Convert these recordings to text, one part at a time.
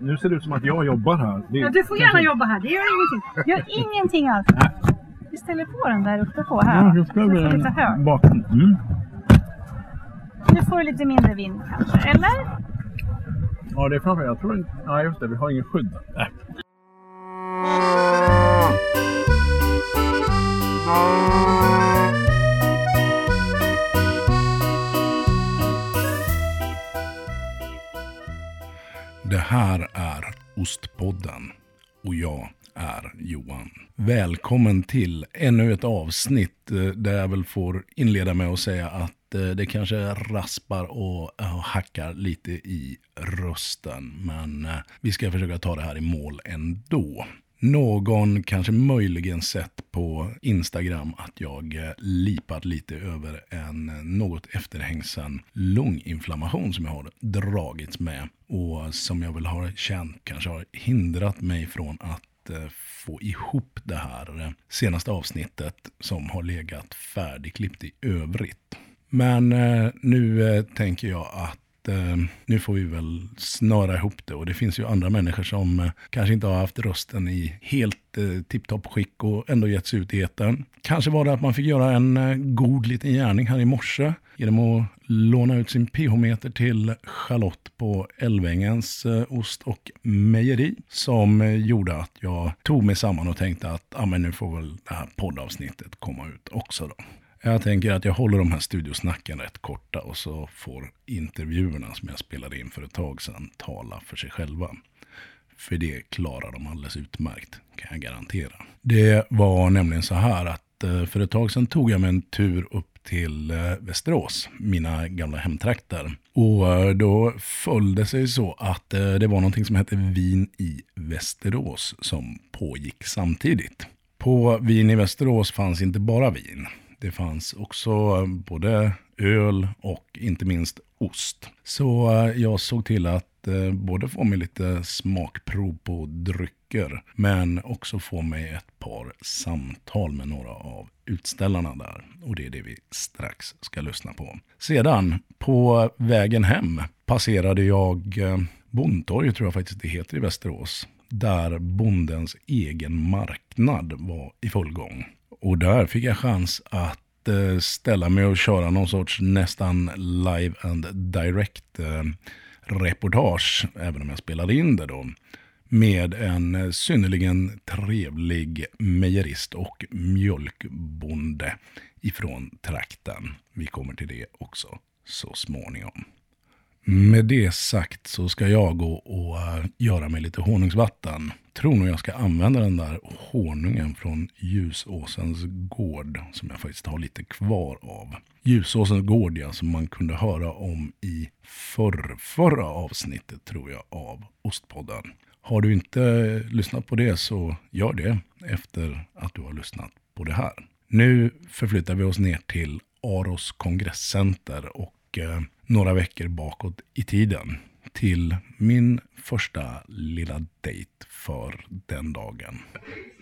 nu ser det ut som att jag jobbar här. Det, Ja, du får gärna jobba här, det gör ingenting. Gör ingenting alls. Vi ställer på den där uppe på här. Ja, jag får väl lite hög. bak. Mm. Nu får du lite mindre vind kanske, eller? Ja, det är framför. Jag tror inte... Ja, just det. Vi har ingen skydd. Äh. Det här är Ostpodden och jag är Johan. Välkommen till ännu ett avsnitt eh, där jag väl får inleda med att säga att eh, det kanske raspar eh, och hackar lite i rösten. Men vi ska försöka ta det här i mål ändå. Någon kanske möjligen sett på Instagram att jag eh, lipat lite över en eh, något efterhängsen lunginflammation som jag har dragits med. Och som jag väl har känt kanske har hindrat mig från att eh, få ihop det här senaste avsnittet som har legat färdigklippt i övrigt. Men nu tänker jag att eh, nu får vi väl snöra ihop det. Och det finns ju andra människor som eh, kanske inte har haft rösten i helt eh, tipptopp skick och ändå gett sig ut i etern. Kanske var det att man fick göra en eh, god liten gärning här i morse genom att låna ut sin pH-meter till Charlotte på Älvängens eh, ost och mejeri som eh, gjorde att jag tog mig samman och tänkte att ah, men nu får väl det här poddavsnittet komma ut också då. Jag tänker att jag håller de här studiosnacken rätt korta och så får intervjuerna som jag spelade in för ett tag sedan tala för sig själva. För det klarar de alldeles utmärkt, kan jag garantera. Det var nämligen så här att eh, för ett tag sedan tog jag mig en tur upp till eh, Västerås, mina gamla hemtrakter. Och eh, då följde det sig så att det var någonting som hette Vin i Västerås som pågick samtidigt. På Vin i Västerås fanns inte bara vin. Det fanns också eh, både öl och inte minst ost. Så eh, jag såg till att eh, både få mig lite smakprov på drycker men också få mig ett par samtal med några av utställarna där. Och det är det vi strax ska lyssna på. Sedan, på vägen hem passerade jag Bondtorget tror jag faktiskt det heter i Västerås. Där bondens egen marknad var i full gång. Och där fick jag chans att eh, ställa mig och köra någon sorts nästan live and direct eh, reportage, även om jag spelade in det då, med en eh, synnerligen trevlig mejerist och mjölkbonde ifrån trakten. Vi kommer till det också så småningom. Med det sagt så ska jag gå och eh, göra mig lite honungsvatten. Tror nog jag ska använda den där honungen från Ljusåsens gård som jag faktiskt har lite kvar av. Ljusåsens gård ja, som man kunde höra om i förr, förra avsnittet tror jag av Ostpodden. Har du inte lyssnat på det så gör det efter att du har lyssnat på det här. Nu förflyttar vi oss ner till Aros kongresscenter och eh, några veckor bakåt i tiden till min första lilla dejt för den dagen.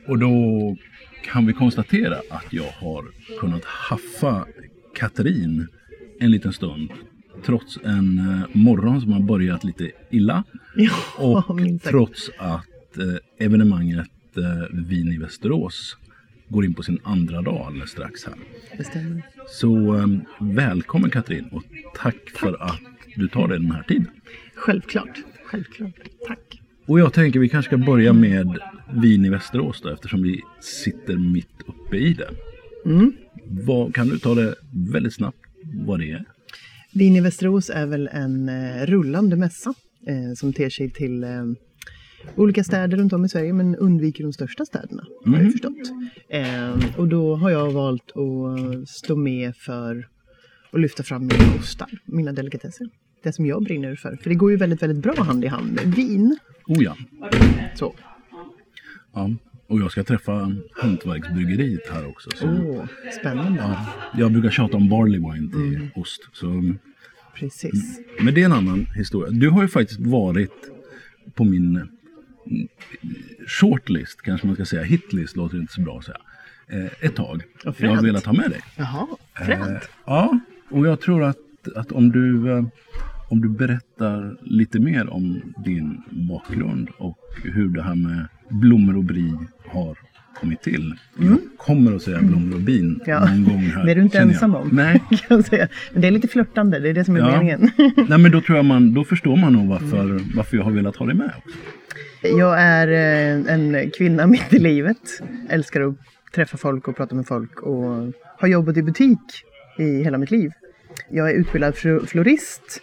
Och då kan vi konstatera att jag har kunnat haffa Katrin en liten stund. Trots en eh, morgon som har börjat lite illa. Ja, Och trots att eh, evenemanget Vin i Västerås går in på sin andra dag alldeles strax här. Det stämmer. Så eh, välkommen Katrin och tack, för att du tar dig den här tiden. Självklart. Självklart. Tack. Och jag tänker vi kanske ska börja med Vin i Västerås då eftersom vi sitter mitt uppe i det. Mm. Vad, kan du ta det väldigt snabbt vad det är? Vin i Västerås är väl en eh, rullande mässa eh, som ter sig till eh, olika städer runt om i Sverige men undviker de största städerna har jag Mhm. förstått. Eh, och då har jag valt att stå med för att lyfta fram mina ostar, mina delikatesser. Det som jag brinner för. För det går ju väldigt, väldigt bra hand i hand med vin. Oh ja. Så. ja. Och jag ska träffa Hantverksbryggeriet här också. Så, Åh, spännande. ja, jag brukar tjata om barley wine till ost. Så, Precis. men det är en annan historia. Du har ju faktiskt varit på min mm, shortlist, kanske man ska säga. Hitlist låter inte så bra att säga. Eh, ett tag. Jag har velat ha med dig. Jaha, Eh, fränt. ja, och jag tror att, att om du... Eh, om du berättar lite mer om din bakgrund och hur det här med blommor och bri har kommit till. Jag kommer att säga blommor och bin Mm. Ja. någon gång här. Det är du inte ensam om. Nej. kan säga. Men det är lite flörtande, det är det som är Ja. meningen. Nej, men då tror jag man, då förstår man nog varför, varför jag har velat ha dig med också. Jag är eh, en kvinna mitt i livet. Älskar att träffa folk och prata med folk och har jobbat i butik i hela mitt liv. Jag är utbildad fl- florist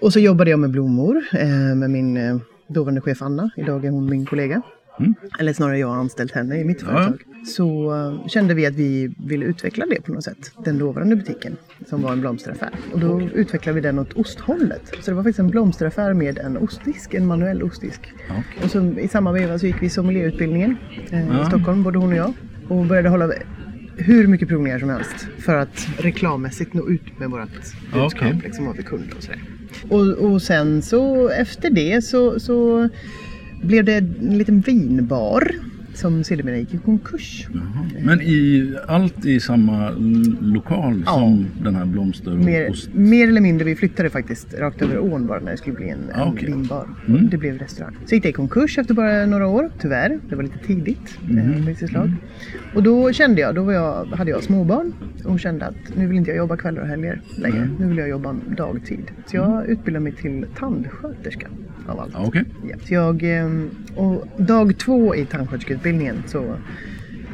och så jobbade jag med blommor eh, med min eh, dåvarande chef Anna. Idag är hon min kollega. Mm. Eller snarare jag har anställt henne i mitt Ja. företag. Så eh, kände vi att vi ville utveckla det på något sätt. Den dåvarande butiken som var en blomsteraffär. Och då utvecklade vi den åt osthållet. Så det var faktiskt en blomsteraffär med en ostdisk, en manuell ostdisk. Ja, okej. Och så, i samma veva så gick vi sommelierutbildningen eh, Ja. i Stockholm, både hon och jag. Och började hålla hur mycket provningar som helst för att reklammässigt nå ut med vårt Ja, budskap okej. liksom, av kunder och sådär. Och, och sen så efter det så, så blev det en liten vinbar som sedermera gick i konkurs. Jaha. Men i, allt i samma lokal Ja. som den här blomster och Mer, ost... mer eller mindre, vi flyttade faktiskt rakt över ån bara när det skulle bli en, Ah, en vinbar. Mm. Det blev restaurang. Så gick det i konkurs efter bara några år, tyvärr. Det var lite tidigt. Mm. slag. Och då kände jag, då jag, hade jag småbarn och kände att nu vill inte jag jobba kvällar och helger längre. Mm. Nu vill jag jobba dagtid. Så jag utbildade mig till tandsköterska av allt. Ja. Så jag, ehm, och dag två i tandsköterskeutbildningen så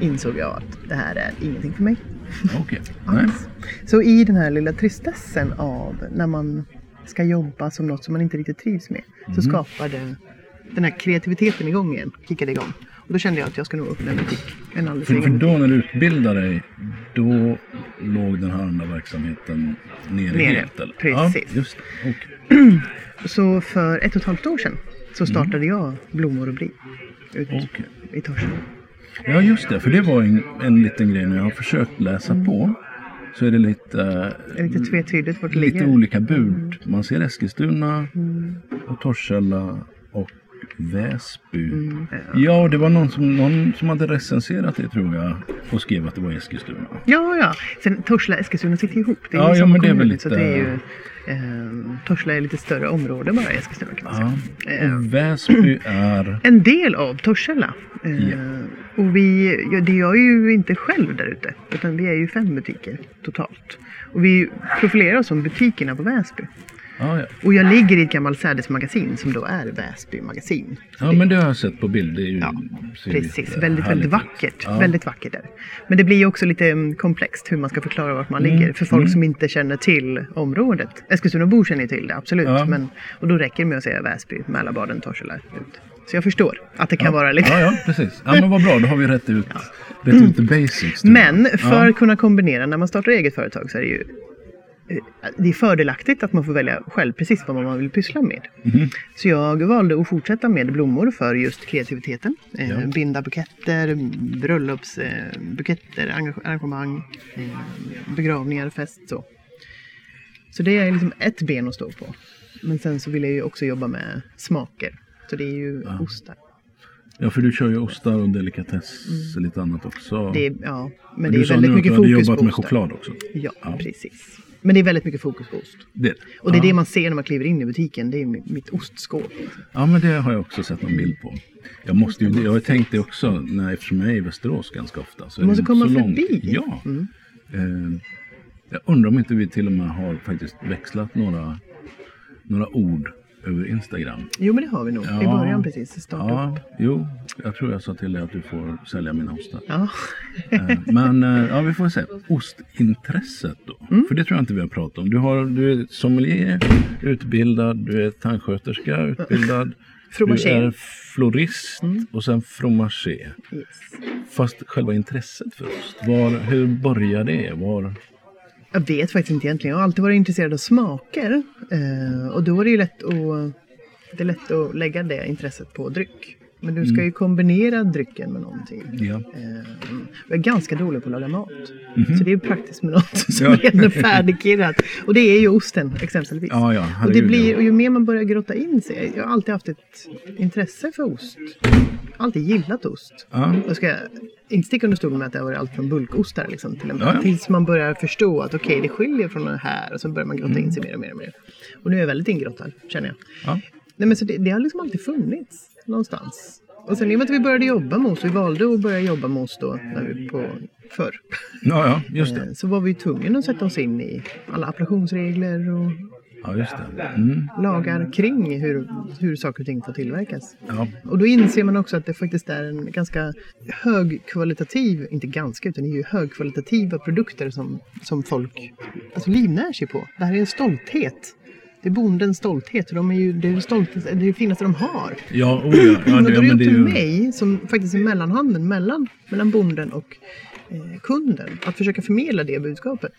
insåg jag att det här är ingenting för mig. Nej. alls. Så i den här lilla tristessen av när man ska jobba som något som man inte riktigt trivs med Mhm. så skapar det den här kreativiteten igång igen, kickade igång. Och då kände jag att jag ska nog öppna en butik. En alldeles För, för då när du utbildade dig, då låg den här andra verksamheten nere, Nere, helt? Eller? precis. Ja, just det. Så för ett och ett halvt år sedan så startade jag Blommor och Bli ut Mm. Okej. i Torshälla. Ja, just det. För det var en, en liten grej när jag har försökt läsa på. Så är det lite, Det är lite tvetydigt vart det lite ligger. olika bud. Man ser Eskilstuna Mm. och Torshälla och Väsby. Mm. Ja, det var någon som, någon som hade recenserat det tror jag och skrev att det var Eskilstuna. Ja, ja. Sen Torslanda och Eskilstuna sitter ihop. Det är Ja, ja, men det är väl Så lite- det är ju, eh, Torslanda är lite större område bara i Eskilstuna kan man säga. Ja. Och Väsby är... en del av Torshälla. Eh, Ja. Och vi, ja, det är jag ju inte själv där ute. Utan vi är ju fem butiker totalt. Och vi profilerar oss som butikerna på Väsby. Ja, ja. Och jag ligger i ett gammalt sädesmagasin som då är Väsby magasin. ja, men det har jag sett på bild. Det ju, Ja, Precis, väldigt, väldigt vackert. Ja. Väldigt vackert är det. Men det blir ju också lite mm, komplext hur man ska förklara vart man Mm, ligger. För folk mm. som inte känner till området. Eskilstunabor känner ju till det, absolut. Ja. Men, och då räcker det med att säga Väsby, Mälarbaden, Torshälla ut. Så jag förstår att det kan vara lite... Ja, ja, precis. Ja, men vad bra. Då har vi rätt ut, rätt ut the basics. tror jag. Men för att kunna kombinera, när man startar eget företag så är det ju det är fördelaktigt att man får välja själv precis vad man vill pyssla med. Mhm. Så jag valde att fortsätta med blommor för just kreativiteten. Eh, Ja. Binda buketter, bröllopsbuketter, eh, arrangemang, eh, begravningar, fest så. Så det är liksom ett ben att stå på. Men sen så vill jag ju också jobba med smaker. Så det är ju Ja. ostar. Ja, för du kör ju ostar och delikatess och lite annat också. Mm. Det ja, men Men det du är sa väldigt nu att mycket du hade fokus jobbat på med ostar. choklad också. Ja, Ja. precis. Men det är väldigt mycket fokus på ost. Det. Och det är ja. det man ser när man kliver in i butiken. Det är mi- mitt ostskåp. Ja, men det har jag också sett någon bild på. Jag, måste ju, jag har tänkt det också, när, eftersom jag är i Västerås ganska ofta. Så Du måste komma så långt. förbi. Ja. Mm. Eh, jag undrar om inte vi till och med har faktiskt växlat några, några ord över Instagram. Jo, men det har vi nog. I Ja. början precis. Starta Ja, upp. jo, jag tror jag sa till dig att du får sälja mina ostar. Ja. Eh, Men eh, ja, vi får se. Ostintresset då? Mm. För det tror jag inte vi har pratat om. Du, har, du är sommelier, utbildad, du är tandsköterska, utbildad. Du Fromager. är florist Mm. och sen fromager. Yes. Fast själva intresset för ost, var, hur började det? Var, jag vet faktiskt inte egentligen. Jag har alltid varit intresserad av smaker. Eh, och då är det ju lätt att, det är lätt att lägga det intresset på dryck. Men du ska ju kombinera drycken med någonting. Ja. Eh, jag är ganska dålig på att laga mat. Så det är praktiskt med något som. Ja. är färdigkirrat. Och det är ju osten exempelvis. Ja, ja, och, det blir, och ju mer man börjar grotta in sig. Jag har alltid haft ett intresse för ost. Alltid gillat ost. Ja. Jag ska inte sticka under stol med att det har varit allt från bulkostar liksom, till en, Ja, tills man börjar förstå att okej, det skiljer från det här. Och så börjar man grotta in sig mer och mer och mer. Och nu är jag väldigt ingrottad, känner jag. Ja. Nej, men så det, det har liksom alltid funnits någonstans. Och sen i och med att vi började jobba med ost, vi valde att börja jobba med ost då, när vi på, förr. ja, ja, just det. Eh, Så var vi tvungna att sätta oss in i alla appellationsregler och Ja, just det. Mm. lagar kring hur, hur saker och ting får tillverkas. Ja. Och då inser man också att det faktiskt är en ganska högkvalitativ, inte ganska, utan det är ju högkvalitativa produkter som, som folk alltså livnär sig på. Det här är en stolthet. Det är bondens stolthet. De är ju, det är det, finaste de har. Ja, oh ja. ja, det, det men det är till ju... mig, som faktiskt är mellanhanden mellan, mellan bonden och eh, kunden, att försöka förmedla det budskapet.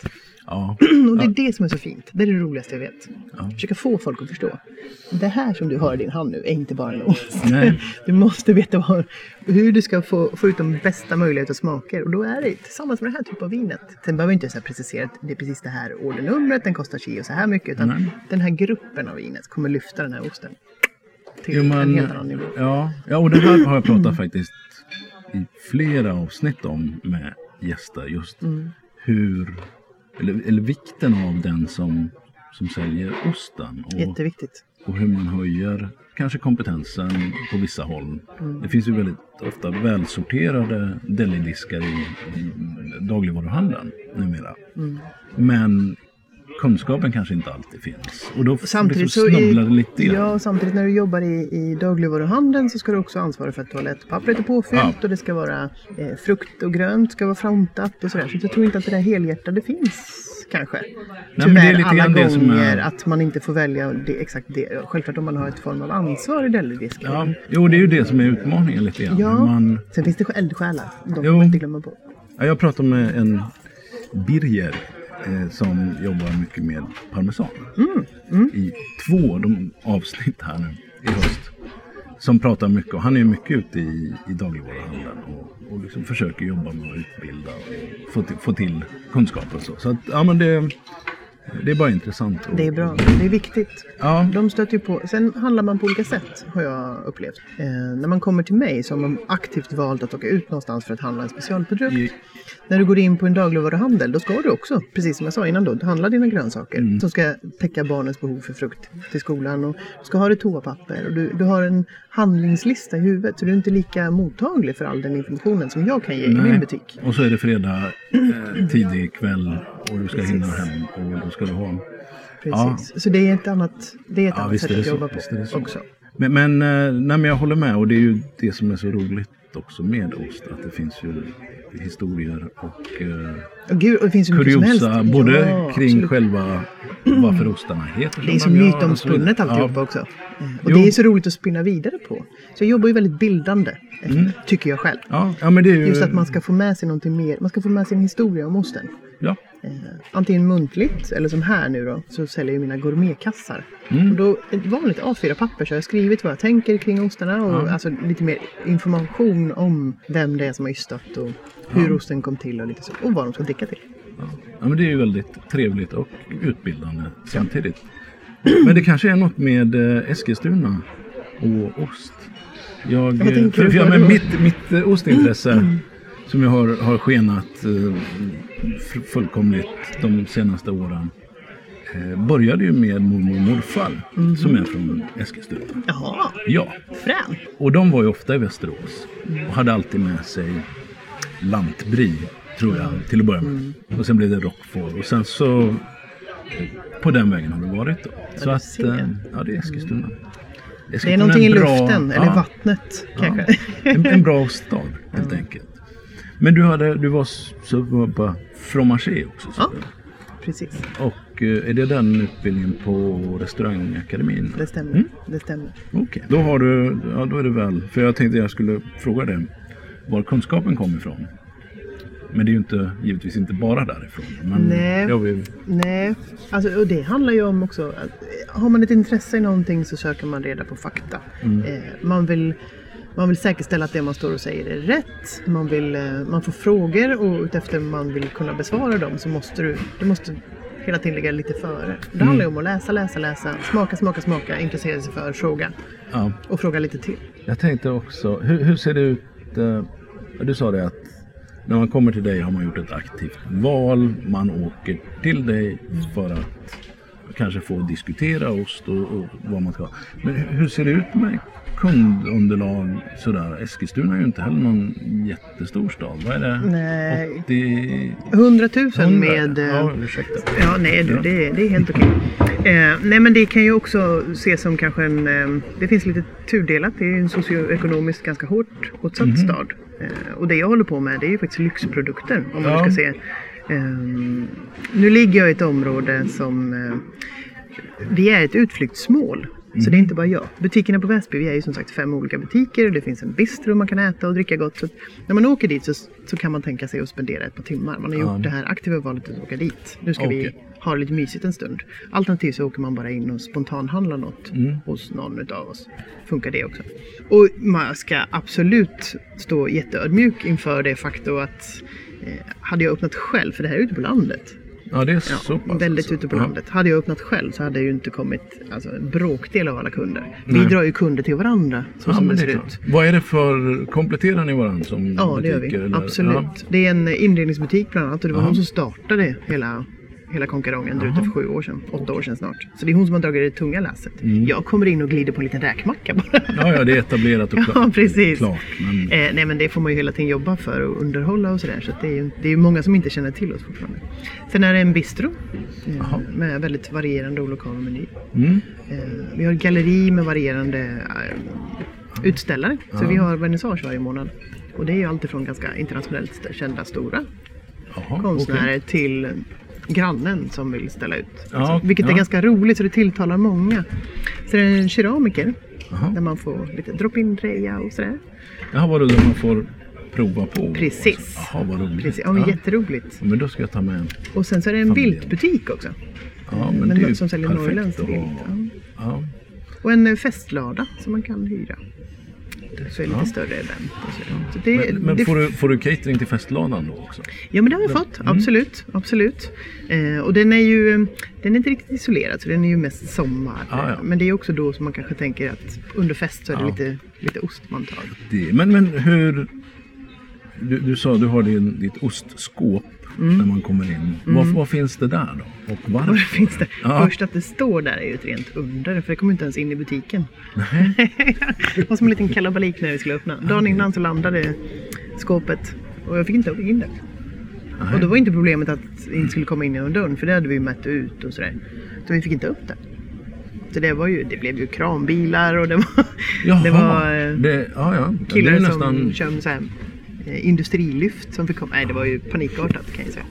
Ja. Och det är det som är så fint. Det är det roligaste jag vet. Ja. Försöka få folk att förstå. Det här som du har i din hand nu är inte bara en ost. Nej. Du måste veta vad, hur du ska få, få ut de bästa möjliga smaker. Och då är det tillsammans med det här typen av vinet. Sen behöver inte så precisera att det är precis det här ordernumret, den kostar si och så här mycket. Utan Nej. den här gruppen av vinet kommer lyfta den här osten till Jo, men, en helt annan nivå. ja, ja, och det här har jag pratat faktiskt i flera avsnitt om med gäster. Just Mm. hur, eller, eller vikten av den som, som säljer osten. Och, Jätteviktigt. och hur man höjer kanske kompetensen på vissa håll. Mm. Det finns ju väldigt ofta välsorterade delidiskar i, i dagligvaruhandeln numera. Mm. Men kunskapen kanske inte alltid finns. Och då Samtidigt liksom så snubblar det lite grann. ja, samtidigt när du jobbar i, i dagligvaruhandeln så ska du också ansvara för att toalettpappret är påfyllt Ja. och det ska vara eh, frukt och grönt ska vara frontat och sådär. Så jag tror inte att det där helhjärtade finns kanske. men det är Tyvärr lite alla grann det som gånger är- att man inte får välja det, exakt det. Självklart om man har ett form av ansvar i delidisken. Ja, jo, det är ju det som är utmaningen lite grann. Ja. Man, Sen finns det eldsjälar. De får Jo. man inte glömma på. ja, jag pratade med en Birger eh, som jobbar mycket med parmesan. Mm, I två de avsnitt här nu i höst. Som pratar mycket, och han är ju mycket ute i, i dagligvaruhandeln och, och liksom försöker jobba med att utbilda och få till, få till kunskap och så. Så att, ja men det, det är bara intressant. Och, Det är bra. Det är viktigt. Ja, De stöter ju på. Sen handlar man på olika sätt har jag upplevt. Eh, när man kommer till mig så har man aktivt valt att åka ut någonstans för att handla en specialprodukt. i, När du går in på en dagligvaruhandel då ska du också, precis som jag sa innan då, handla dina grönsaker Mm. som ska täcka barnens behov för frukt till skolan. Och du ska ha det toapapper och du, du har en handlingslista i huvudet så du är inte lika mottaglig för all den informationen som jag kan ge i min Nej. butik. Och så är det fredag eh, tidig kväll och du ska hinna hem och då ska du ha Precis. Så det är ett annat, det är ett Ja, annat sätt att så, jobba på också. Men, men, eh, nej, men jag håller med och det är ju det som är så roligt också med ost. Att det finns ju historier och eh, gud, och kuriosa både Ja, kring absolut. själva varför ostarna heter Det är så mytomspunnet alltihopa Ja. också. Och Jo. det är så roligt att spinna vidare på. Så jag jobbar ju väldigt bildande, eh, Mm. tycker jag själv. Ja, ja, men det är ju... Just att man ska få med sig någonting mer. Man ska få med sig en historia om osten. Ja, Eh, antingen muntligt eller som här nu då så säljer jag mina gourmetkassar. Mm. Och då, ett vanligt A4-papper så har jag skrivit vad jag tänker kring ostarna och Ja. alltså lite mer information om vem det är som har ystat och hur osten kom till och lite så. Och vad de ska dricka till. ja, men det är ju väldigt trevligt och utbildande samtidigt. Men det kanske är något med eh, Eskilstuna och ost. Jag, tänker eh, för, för jag, då? mitt, mitt eh, ostintresse som jag har, har skenat eh, fullkomligt de senaste åren eh, började ju med mormor och morfar som är från Eskilstuna. Jaha, Ja, frän. och de var ju ofta i Västerås och hade alltid med sig lantbri, tror jag, till att börja med. Och sen blev det Rockford och sen så eh, på den vägen har det varit då. Så att, eh, ja det är Eskilstuna. Det är Eskilstuna någonting i en bra- luften eller ja, vattnet ja, kanske. en, en bra stad helt enkelt. Men du, hade, du var på fromager också. Ja. Precis, Och eh, är det den utbildningen på restaurangakademin? det stämmer. Mm. Det stämmer. Okej, då har du, ja då är det väl, för jag tänkte jag skulle fråga dig var kunskapen kom ifrån. Men det är ju inte, givetvis inte bara därifrån. Men Nej. Det har vi, Nej, alltså, och det handlar ju om också att har man ett intresse i någonting så söker man reda på fakta. Mm. Eh, man vill Man vill säkerställa att det man står och säger är rätt. Man, vill, eh, man får frågor och utefter man vill kunna besvara dem så måste du, du måste hela tiden ligga lite före. Det handlar ju om att läsa, läsa, läsa, smaka, smaka, smaka, intressera sig för, fråga Ja. och fråga lite till. Jag tänkte också, hur, hur ser det ut? eh, Du sa det att när man kommer till dig har man gjort ett aktivt val. Man åker till dig för att kanske få diskutera ost och, och vad man ska. Men hur hur ser det ut med kundunderlag sådär? Eskilstuna är ju inte heller någon jättestor stad. Vad är det? Nej. 80... 100 000 100? med... eh, Ja, ursäkta. Ja, nej, du, det, det är helt okej. Eh, nej, men det kan ju också ses som kanske en... Eh, det finns lite tudelat. Det är en socioekonomiskt ganska hårt utsatt Mhm. stad. Eh, och det jag håller på med det är ju faktiskt lyxprodukter. Om man Ja. ska se. Eh, nu ligger jag i ett område som... Eh, vi är ett utflyktsmål. Så det är inte bara jag. Butikerna på Väsby, vi är ju som sagt fem olika butiker. Det finns en bistro man kan äta och dricka gott. Så när man åker dit så, så kan man tänka sig att spendera ett par timmar. Man har gjort Ja. det här aktiva valet att åka dit. Nu ska Okej. vi ha det lite mysigt en stund. Alternativt så åker man bara in och spontanhandlar något hos någon utav oss. Funkar det också. Och man ska absolut stå jätteödmjuk inför det faktum att eh, hade jag öppnat själv, för det här är ute på landet. Ja, det är Ja, så pass. väldigt alltså. ute på Ja. landet. Hade jag öppnat själv så hade jag ju inte kommit alltså, en bråkdel av alla kunder. Vi Nej. drar ju kunder till varandra så Ja, som det det ser ut. Vad är det för, kompletterar ni varandra som Ja, det gör vi. butiker, eller? Absolut. Ja. Det är en inredningsbutik bland annat och det var Ja. hon som startade hela, hela konkarongen där ute för sju år sedan. Åtta år sedan snart. Så det är hon som har dragit det tunga lasset. Mm. Jag kommer in och glider på en liten räkmacka bara. Ja, ja, det är etablerat och klart. Ja, precis. klart men... Eh, nej men det får man ju hela tiden jobba för och underhålla och sådär. Så att det är ju det är många som inte känner till oss fortfarande. Sen är det en bistro eh, med väldigt varierande och lokal meny. Mm. Eh, vi har galleri med varierande eh, utställare. Så vi har vernissage varje månad. Och det är ju alltifrån ganska internationellt kända stora Jaha, konstnärer okej. till grannen som vill ställa ut. Ja, Alltså, vilket är ja. ganska roligt så det tilltalar många. Så det är en keramiker Jaha. där man får lite drop-in dreja och sådär. Jaha, var det man får prova på? Precis. Jaha, vad roligt. Precis. Ja, men jätteroligt. Men då ska jag ta med en. Och sen så är det en Familjen. viltbutik också. Ja, men, Men det är som säljer norrländskt vilt. Ja. Ja. Och en eh, festlada som man kan hyra. Så är det lite Ja. större event så. så det, Men, men det, får, du, får du catering till festladan då också? Ja men det har vi fått, Mm. absolut. absolut. Eh, och den är ju den är inte riktigt isolerad så den är ju mest sommar. Ah, ja. Men det är också då som man kanske tänker att under fest så är det Ja. lite, lite ost man tar. Det, men, men hur... Du, du sa du har din, ditt ostskåp när man kommer in. Vad, vad finns det där då? Och varför? Det finns det. Ja. Först att det står där är ju ett rent under för det kommer inte ens in i butiken. Nej. det var som en liten kalabalik när vi skulle öppna. Dagen innan så landade skåpet och jag fick inte in det. Och då var inte problemet att det inte skulle komma in genom dörren för det hade vi ju mätt ut och sådär. Så vi fick inte upp det. Så det, var ju, det blev ju kranbilar och det var, Jaha, det var eh, det, ja, ja. killar det är som nästan... kör med industrilyft som fick komma. Nej, det var ju panikartat kan jag säga.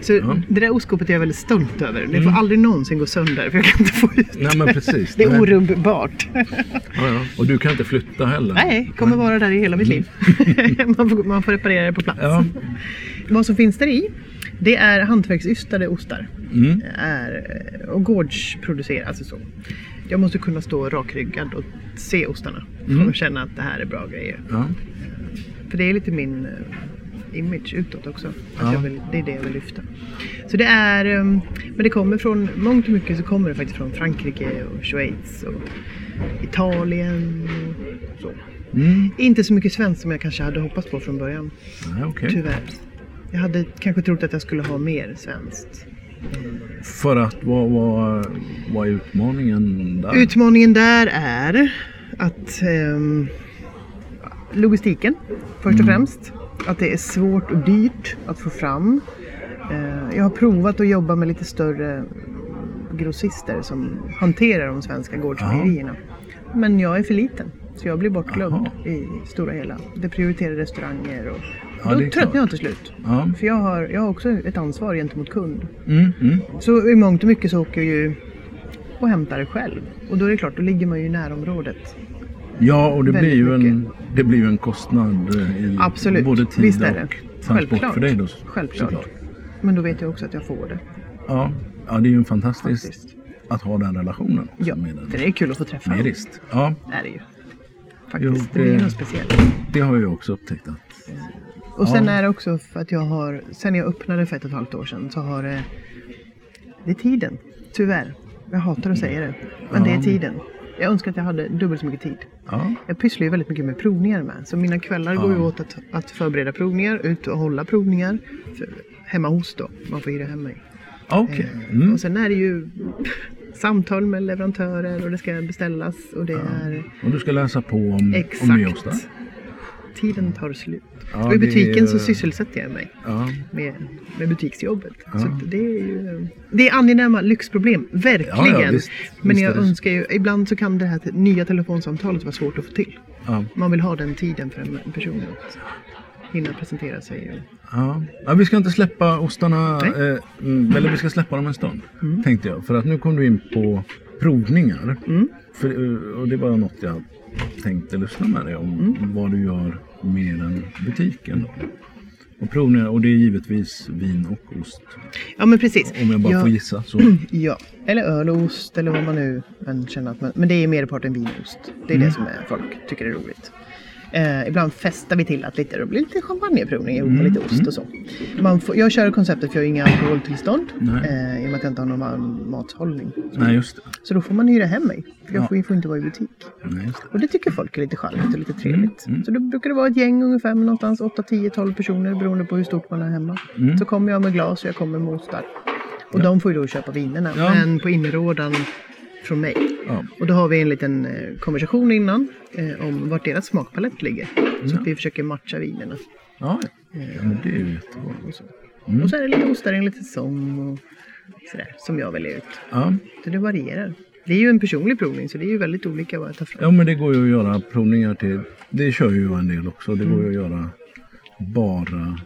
Så Ja. det där ostskåpet är jag väldigt stolt över. Det får Mm. aldrig någonsin gå sönder för jag kan inte få ut det. Nej men precis. Det är orubbbart. Ja, ja. Och du kan inte flytta heller? Nej, kommer vara där i hela mitt liv. man, får, man får reparera det på plats. Ja. Vad som finns där i, det är hantverksystade ostar. Mm. Är, eh, och gårdsproducerade, alltså så. Jag måste kunna stå rakryggad och se ostarna. Mm. Och känna att det här är bra grejer. Ja. För det är lite min eh, image utåt också. Att Ja. vill, det är det jag vill lyfta. Så det är, eh, men det kommer från, mångt och mycket så kommer det faktiskt från Frankrike och Schweiz och Italien och så. Mm. Inte så mycket svenskt som jag kanske hade hoppats på från början. Nej, okej. Tyvärr. Jag hade kanske trott att jag skulle ha mer svenskt. För att vad, vad, vad är utmaningen där? Utmaningen där är att ehm, logistiken först och främst. Att det är svårt och dyrt att få fram. Eh, jag har provat att jobba med lite större grossister som hanterar de svenska gårdsmejerierna. Men jag är för liten. Så jag blir bortglömd i stora hela. Det prioriterar restauranger och Ja, då tröttnar jag till slut. Ja. För jag har, jag har också ett ansvar gentemot kund. Mm, mm. Så i mångt och mycket så åker jag ju och hämtar det själv. Och då är det klart, då ligger man ju i närområdet. Ja, och det blir, ju en, det blir ju en kostnad eh, i Absolut, både tid visst är det. och transport Självklart. för dig då. Självklart. såklart. Men då vet jag också att jag får det. Ja, ja, det är ju fantastiskt Faktiskt. att ha den relationen. Ja, med en för det är kul att få träffa mejerist. Ja, Är det ju. faktiskt. Jo, det... det- blir något speciellt. Det har jag också upptäckt. Att, Och sen Ja. är det också för att jag har, sen jag öppnade för ett och ett halvt år sedan så har det, det är tiden. Tyvärr. Jag hatar att säga det. Men det är Ja. tiden. Jag önskar att jag hade dubbelt så mycket tid. ja, Jag pysslar ju väldigt mycket med provningar med. Så mina kvällar går ju åt att, att förbereda provningar, ut och hålla provningar. För, hemma hos då. Man får hyra hem mig. okej. Eh, Mm. Och sen är det ju samtal med leverantörer och det ska beställas och det är Och du ska läsa på om, om nyostar? Tiden tar slut. Ja, och i butiken är- så sysselsätter jag mig Ja, med, med butiksjobbet. Ja. Så det är ju det är angenäma lyxproblem, verkligen. Visst. Men Visst jag önskar ju, ibland så kan det här nya telefonsamtalet vara svårt att få till. Man vill ha den tiden för en person att hinna presentera sig. Ja. ja, vi ska inte släppa ostarna, eh, mm, eller vi ska släppa dem en stund. Mm. Tänkte jag. För att nu kom du in på provningar. Mm. För, eh, och det var något jag tänkte lyssna med dig om. Mm. Vad du gör mer än butiken. Då. Och provningar, och det är givetvis vin och ost. ja men precis. Om jag bara ja, får gissa så. Ja, eller öl och ost eller vad man nu än känner att man... Men det är merparten vinost. Det är Mm. det som är, folk tycker är roligt. Eh, ibland festar vi till att lite, det blir lite champagneprovning ihop med lite ost och så. Man får, jag kör konceptet för jag har inga alkoholtillstånd. Eh, I och med att jag inte har någon mathållning. Nej, just det. Så då får man hyra hem mig. För jag Ja. får, jag får inte vara i butik. Nej, just det. Och det tycker folk är lite charmigt och lite trevligt. Mm, mm. Så då brukar det vara ett gäng ungefär med någonstans 8, 10, 12 personer beroende på hur stort man är hemma. Mm. Så kommer jag med glas och jag kommer med ostar. Och de får ju då köpa vinerna. Ja. Men på inrådan från mig. Ja. Och då har vi en liten eh, konversation innan eh, om vart deras smakpalett ligger. Så att vi försöker matcha vinerna. Ja, ja. ja men det är ju jättebra. Och så, Mm. och så är det lite ostar enligt säsong och sådär som jag väljer ut. Ja. Så det varierar. Det är ju en personlig provning så det är ju väldigt olika vad jag tar fram. ja, men det går ju att göra provningar till. Det kör ju jag en del också. Det går Mm. ju att göra bara,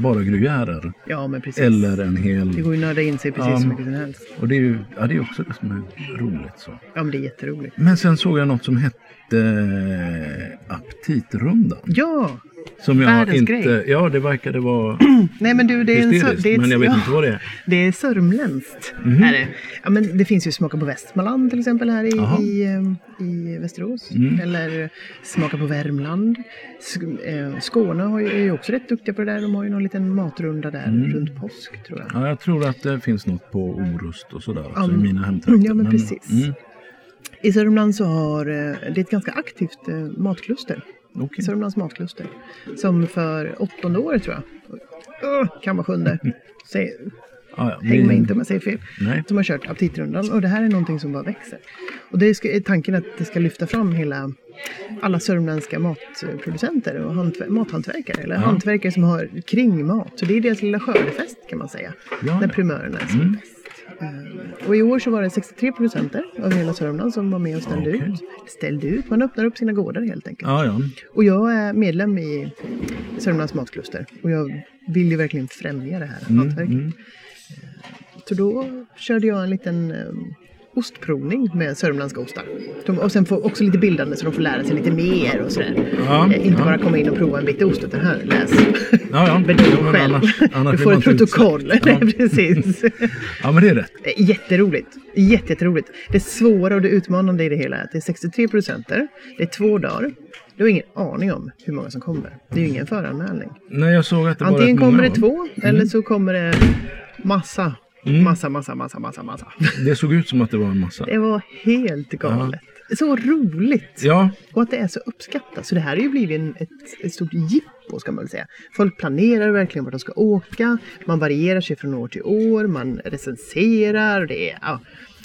bara gruyärer. Ja men precis. Eller en Det hel. går ju att nörda in sig precis Ja. så mycket som helst. Och det är ju ja, det är också det som är roligt. Så. Ja men det är jätteroligt. Men sen såg jag något som hette eh, Aptitrundan. Ja! Som jag Världens inte, grej. ja det verkade vara Nej men du det är en det är ett, Men jag vet ja, inte vad det är. Det är sörmländskt. Mhm. Är det. Ja, men det finns ju Smaka på Västmanland till exempel här i, i, eh, i Västerås. Mm. Eller Smaka på Värmland. Eh, Skåne har ju, är ju också rätt duktiga på det där. De har ju någon liten matrunda där Mm. runt påsk tror jag. Ja, jag tror att det finns något på Orust och sådär också Ja, i men- mina hemtrakter. ja, men precis. Mm, I Sörmland så har eh, det ett ganska aktivt matkluster. Okej. Sörmlands matkluster. Som för åttonde året tror jag. Öh, kan vara sjunde. Säg, Ja, ja, häng mig inte om jag säger fel. Nej. Som har kört aptitrundan och det här är någonting som bara växer. Och det är tanken att det ska lyfta fram hela alla sörmländska matproducenter och hantver- mathantverkare eller Ja. hantverkare som har kring mat. Så det är deras lilla skördefest kan man säga. Ja, när primörerna är som Mm. bäst. Eh, Och i år så var det 63 producenter av hela Sörmland som var med och ställde Okej. ut. Ställde ut, man öppnar upp sina gårdar helt enkelt. Ja, ja. Och jag är medlem i Sörmlands matkluster och jag vill ju verkligen främja det här Mm, hantverket. mm. Så då körde jag en liten um, ostprovning med sörmländska ostar. De, och sen får också lite bildande så de får lära sig lite mer och sådär. Ja, Eh, inte ja. bara komma in och prova en bit ost utan här, läs. Ja, ja. Bedöm men själv. annars- annars du får ett protokoll. Ja. Nej, precis. ja, men det är rätt. Eh, Jätteroligt. Jätte, jätteroligt. Det svåra och det utmanande i det hela är att det är 63 procenter. Det är två dagar. Du har ingen aning om hur många som kommer. Det är ju ingen föranmälning. Nej, jag såg att det Antingen många, kommer det två eller så kommer det massa. Mm. Massa, massa, massa, massa, massa. Det såg ut som att det var en massa. Det var helt galet. Så roligt! Ja, Och att det är så uppskattat. Så det här har ju blivit en, ett, ett stort jippo ska man väl säga. Folk planerar verkligen vart de ska åka. Man varierar sig från år till år. Man recenserar. Det är, ja.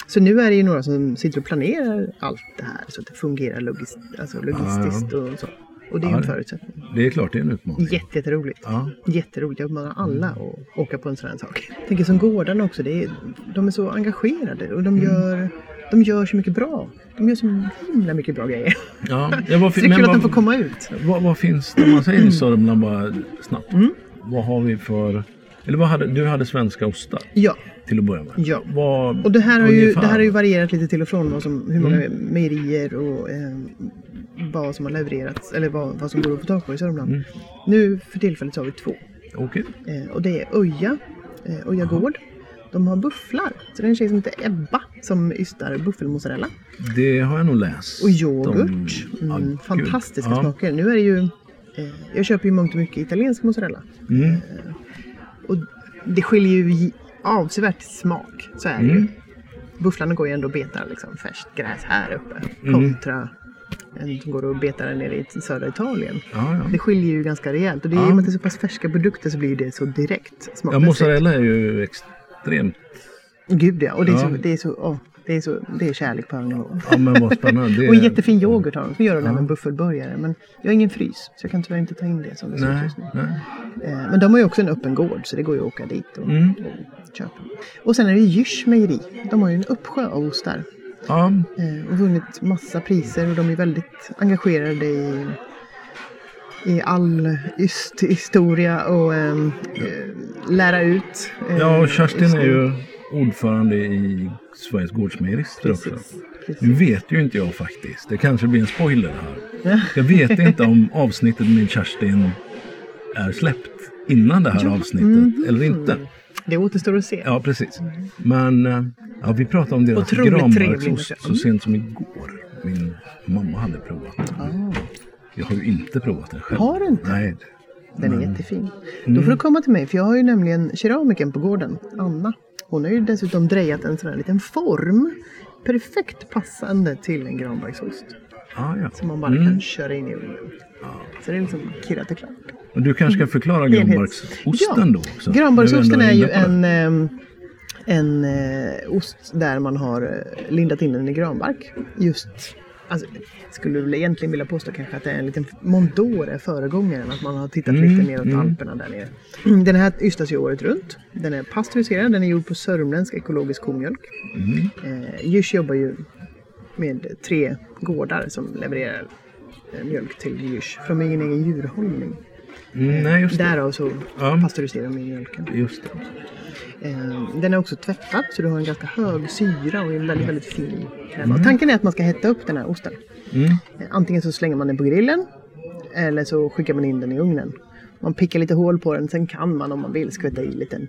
Så nu är det ju några som sitter och planerar allt det här så att det fungerar logist, alltså logistiskt och så. Och det är Ja, en förutsättning. det är klart det är en utmaning. Jätte, jätteroligt. Ja. Jätteroligt. Jag uppmanar alla att åka på en sån här sak. Jag tänker som gårdarna också. Det är, de är så engagerade och de gör, de gör så mycket bra. De gör så himla mycket bra grejer. Ja, ja vad, Så det är kul att de får komma ut. vad, vad finns om man säger i Sörmland bara snabbt. Mm. Vad har vi för, eller vad hade, du hade svenska ostar Ja, till att börja med. Ja. Vad, och det här har ju, det här har ju varierat lite till och från vad som, hur många Mm. mejerier och eh, vad som har levererats eller vad, vad som går att få tag på i Sörmland. Mm. Nu för tillfället så har vi två. Okej. Eh, och det är Öja, eh, Öja Gård. De har bufflar. Så det är en tjej som heter Ebba som ystar buffelmozzarella. Det har jag nog läst. Och yoghurt. Mm, gud. fantastiska Ja. smaker. Nu är det ju... Eh, jag köper ju mångt och mycket italiensk mozzarella. Mm. Och det skiljer ju avsevärt smak. Så är det Mm. ju. Bufflarna går ju ändå och betar liksom färskt gräs här uppe. Mm. Kontra en som går och betar nere i södra Italien. Ja, ja. Det skiljer ju ganska rejält. Och det är, Ja. i och med att det är så pass färska produkter så blir det så direkt ja, smakmässigt. mozzarella är ju extremt... Gud ja. Och det är, Ja. Så, det, är så, åh, det, är så, det är kärlek på hög nivå. Ja, men vad spännande. Det Och är- jättefin yoghurt har de. Så gör de Ja. även buffelburgare. Men jag har ingen frys. Så jag kan tyvärr inte ta in det som det ser ut Nej, just nu. nej. Eh, Men de har ju också en öppen gård så det går ju att åka dit och, Mm. och köpa. Och sen är det Jysch mejeri. De har ju en uppsjö av ostar. Ja, Eh, och vunnit massa priser och de är väldigt engagerade i, i all ysthistoria och ehm, eh, lära ut. eh, ja och Kerstin är ju ordförande i Sveriges Gårdsmejerister också. Precis. Nu vet ju inte jag faktiskt. Det kanske blir en spoiler här. Ja. Jag vet inte om avsnittet med Kerstin är släppt innan det här avsnittet eller inte. Det återstår att se. Ja, precis. Men eh, ja, vi pratade om deras granbarksost så sent som igår. Min mamma hade provat den. Ah, Jag har ju inte provat den själv. Har du inte? Nej. den är Men- jättefin. Mm. Då får du komma till mig för jag har ju nämligen keramiken på gården, Anna. Hon har ju dessutom drejat en sån här liten form. Perfekt passande till en granbarksost. Ah, ja. Som man bara Mm. kan köra in i ugnen. Så det är liksom kirrat och klart. Och du kanske ska förklara Helhet. granbarksosten då också? Granbarksosten är ju en, ehm, en eh, ost där man har eh, lindat in den i granbark. Just, alltså, skulle väl egentligen vilja påstå kanske att det är en liten Mondore föregångaren. Att man har tittat Mm, lite neråt mm. Alperna där nere. Den här ystas ju året runt. Den är pasteuriserad, den är gjord på sörmländsk ekologisk komjölk. Mm. Eh, Jysch jobbar ju med tre gårdar som levererar eh, mjölk till Jysch från min egen djurhållning. Mm, nej, just det. Därav så Ja. pasteuriserar de mjölken. Just det. Eh, Den är också tvättad så du har en ganska hög syra och en väldigt, väldigt fin kräm. Mm. Tanken är att man ska hetta upp den här osten. Mm. Eh, Antingen så slänger man den på grillen eller så skickar man in den i ugnen. Man pickar lite hål på den, sen kan man om man vill skvätta i lite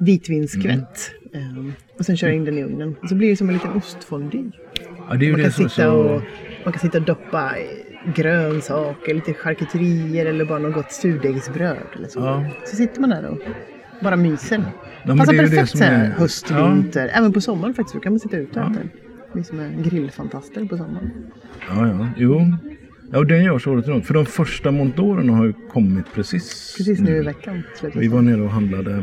vitvinsskvätt. Mm. Eh, Och sen köra in den i ugnen. Så blir det som en liten ostfondue. Ja, Man kan, sitta så... och, man kan sitta och doppa grönsaker, lite charkuterier eller bara något gott surdegsbröd. Eller så. Ja. så sitter man där och bara myser. men Passar perfekt så här är- höst, Ja. vinter. Även på sommaren faktiskt. Då kan man sitta ute och Ja. äta. Vi som är grillfantaster på sommaren. Ja, ja. Jo. Ja, och den görs året runt. För de första montåren har ju kommit precis Precis nu i veckan. Vi var nere och handlade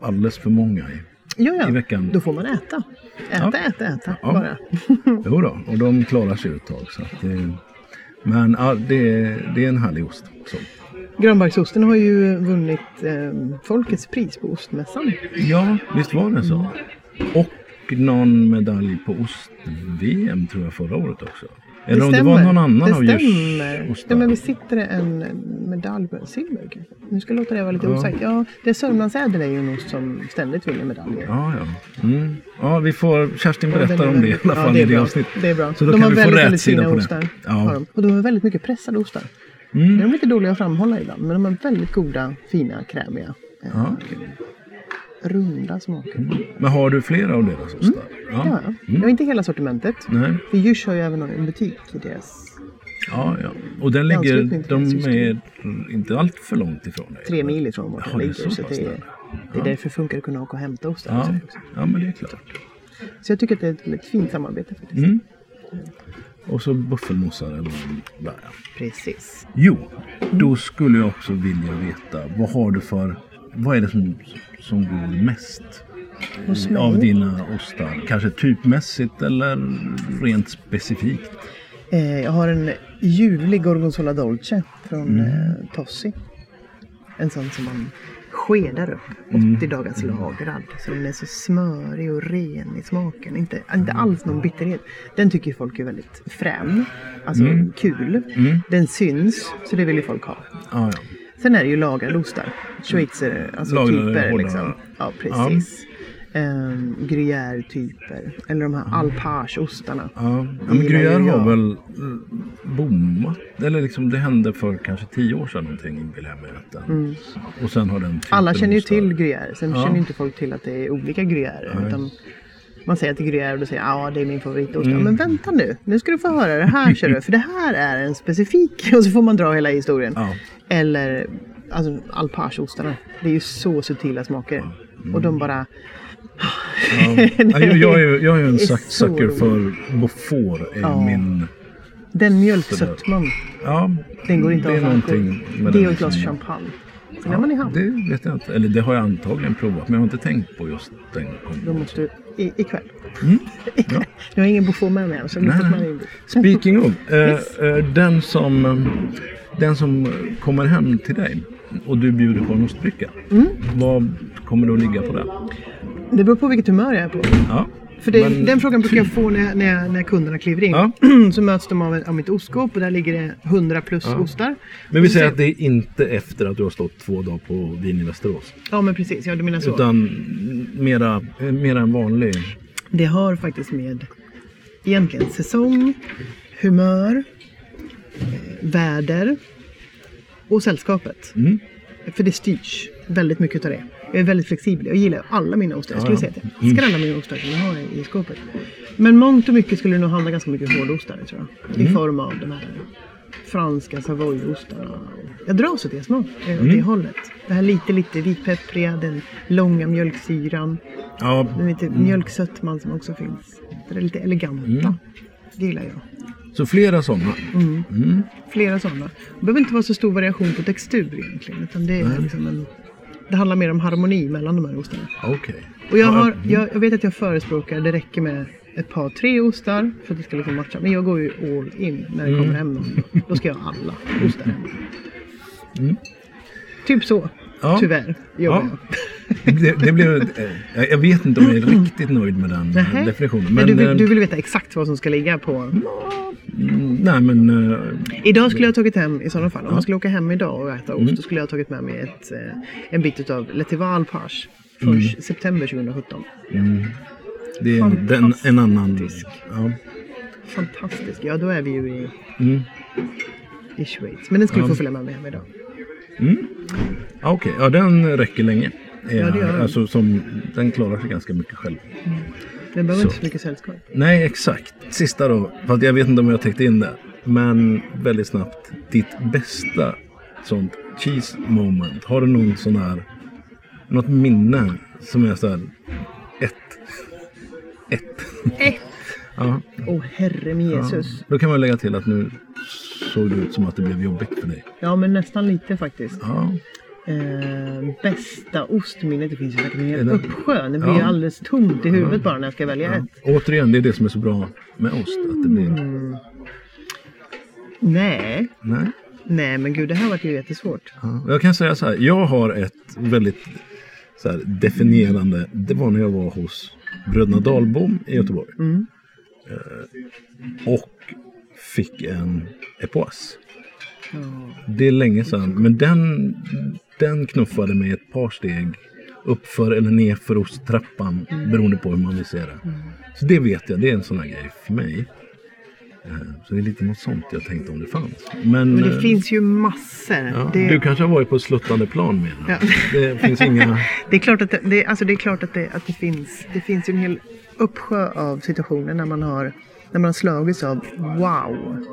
alldeles för många i. ja, ja. i veckan. Då får man äta. Äta, Ja. äta, äta. Ja. Bara. Jo då, och de klarar sig ett tag. Så att det, men ja, det, det är en härlig ost. Så. Granbarksosten har ju vunnit eh, Folkets pris på ostmässan. Ja, visst var det så. Och någon medalj på ost-VM tror jag förra året också. Eller om det var någon annan det av stämmer. Djurs Ja, men vi sitter det en medalj på silver kanske. Nu ska jag låta det vara lite Ja. osagt. Ja, det är Sörmlandsädel är ju en ost som ständigt vinner medaljer. Ja, ja. Mm. ja, vi får, Kerstin berättar om det i alla ja, fall det är i det avsnittet. Det är bra. Så då de kan har vi få väldigt, väldigt rätsida fina på det. ostar. Ja. Har de. Och de har väldigt mycket pressade ostar. Mm. De är lite dåliga att framhålla ibland. Men de har väldigt goda, fina, krämiga, eh, Ja. Runda smaker. Men har du flera av deras ostar? Ja, ja. Mm. Jag har inte hela sortimentet. Nej. För Djurs har ju även en butik i deras Ja, ja. Och den ligger, de är inte allt för långt ifrån dig. tre mil ifrån vart Ja, ligger. så Så det är, nära. det är Ja. därför funkar att kunna åka och hämta ostar. Ja, ja, men det är klart. Så jag tycker att det är ett väldigt fint samarbete faktiskt. Mm. Och så buffelmozzarella där. Precis. Jo, då skulle jag också vilja veta vad har du för, vad är det som, som går mest av dina ostar? Kanske typmässigt eller rent specifikt? Eh, jag har en ljuvlig gorgonzola dolce från Mm. eh, Tossi. En sån som man skedar upp. Mm. 80 dagars lagrad. Så den är så smörig och ren i smaken. Inte, inte alls någon bitterhet. Den tycker folk är väldigt frän. Alltså Mm. kul. Mm. Den syns, så det vill ju folk ha. Ja, ja. Sen är det ju lagrade ostar. Schweizer, alltså Lagrade, typer liksom. Ja, precis. Um, Gruyère-typer. Eller de här alpage-ostarna. Ja, ja men Gruyère har väl eh, bommat. Eller liksom det hände för kanske tio år sedan någonting vill jag mäta. Och sen har den Mm. Alla känner ju ostar- till Gruyère. Sen Ja. känner inte folk till att det är olika Gruyère. Utan man säger att det är Gruyère och då säger ja det är min favoritost. Mm. Ja, men vänta nu, nu ska du få höra det här kör du. För det här är en specifik. Och så får man dra hela historien. Ja. Eller alltså alpageostarna. Det är ju så subtila smaker. Mm. Och de bara... Ja. Ja, jag, jag, är, jag är en sucker för Beaufort. Ja. min... Den mjölksötman. Ja, Den går inte det är av någonting med Det och ett glas som- champagne. Sen är man i hamn. Det vet jag inte. Eller det har jag antagligen provat. Men jag har inte tänkt på just den Då måste du, i, ikväll. Ja. Jag har ingen Beaufort med mig än. Så Nej, nej. Speaking of. Eh, Yes. eh, den, som, eh, den som kommer hem till dig och du bjuder på en ostbricka. Mm. Vad kommer det att ligga på den? Det beror på vilket humör jag är på. Ja. För det, Men- den frågan brukar jag få när, när, när kunderna kliver in. Ja. Så möts de av, av mitt ostskåp och där ligger det 100 plus ostar. Men vi säger att det är inte efter att du har stått två dagar på vin i Västerås. Ja men precis, ja du menar så. Utan mera, mera en vanlig. Det har faktiskt med egentligen säsong, humör, väder och sällskapet. Mm. För det styrs väldigt mycket av det. Jag är väldigt flexibel. Jag gillar alla mina ostar. Jag skulle säga att jag älskar alla mina ostar som jag har i, skåpet. Men mångt och mycket skulle det nog handla ganska mycket hårdostar tror jag. Mm. I form av de här franska savoyostarna. Jag dras åt det smak, eh, åt Mm. det hållet. Det här lite, lite vitpeppriga, den långa mjölksyran. Ja, Den lite mjölksötman som också finns. Det är lite eleganta. Mm. Det gillar jag. Så flera sådana. Mm. Flera sådana. Det behöver inte vara så stor variation på textur egentligen. Utan det, är liksom en, det handlar mer om harmoni mellan de här ostarna. Okej. Och jag, Ja, har, mm. jag, jag vet att jag förespråkar, det räcker med ett par, tre ostar för att det ska liksom matcha. Men jag går ju all in när det Mm. kommer hem någon. Då ska jag ha alla ostar hem. Mm. Typ så, Ja. tyvärr, Ja. jag. Det, det blev, eh, jag vet inte om jag är riktigt nöjd med den Nähä. definitionen. Men du, vill, eh, du vill veta exakt vad som ska ligga på? Mm, nej men... eh, Idag skulle jag tagit hem, i sådana fall, om Ja. man skulle åka hem idag och äta ost, Mm. då skulle jag tagit med mig ett, eh, en bit av Letival Page från Mm. september 2017. Mm, det är en, den, en annan... Ja. Fantastisk. Ja, då är vi ju i, Mm. i Schweiz. Men den skulle Ja. få följa med mig hem idag. Mm. Ja, Okej, ja den räcker länge. Ja, det gör den. alltså, som, den klarar sig ganska mycket själv. Den behöver Så. inte så mycket sällskap. Nej, exakt. Sista då, fast jag vet inte om jag täckte in det. Men väldigt snabbt, ditt bästa sånt cheese moment. Har du någon sån här, något minne som är så här, ett. Ett. Ett! Ja, Åh herre min Jesus. då kan man lägga till att nu såg det ut som att det blev jobbigt för dig. Ja, men nästan lite faktiskt. Ja, Eh, bästa ostminnet, det finns ju säkert en hel uppsjö. Det blir Ja. alldeles tomt i huvudet bara när jag ska välja ja. ett. Återigen, det är det som är så bra med ost. Att det blir, Mm. Nej, nej. nej men gud det här vart ju jättesvårt. Ja, jag kan säga så här, jag har ett väldigt så här, definierande, det var när jag var hos Bröderna Dahlbom i Göteborg. Mm. Eh, och fick en. Ja. Det är länge sedan, men den, den knuffade mig ett par steg uppför eller nerför osttrappan beroende på hur man vill se det. Så det vet jag, det är en sån här grej för mig. Eh, Så det är lite något sånt jag tänkte om det fanns. Men, Men det eh, finns ju massor. Ja, det, Du kanske har varit på ett sluttande plan med Ja. Det finns inga... det är klart att det, det, alltså det, är klart att det, att det finns. Det finns ju en hel uppsjö av situationer när man har, när man har slagits av wow.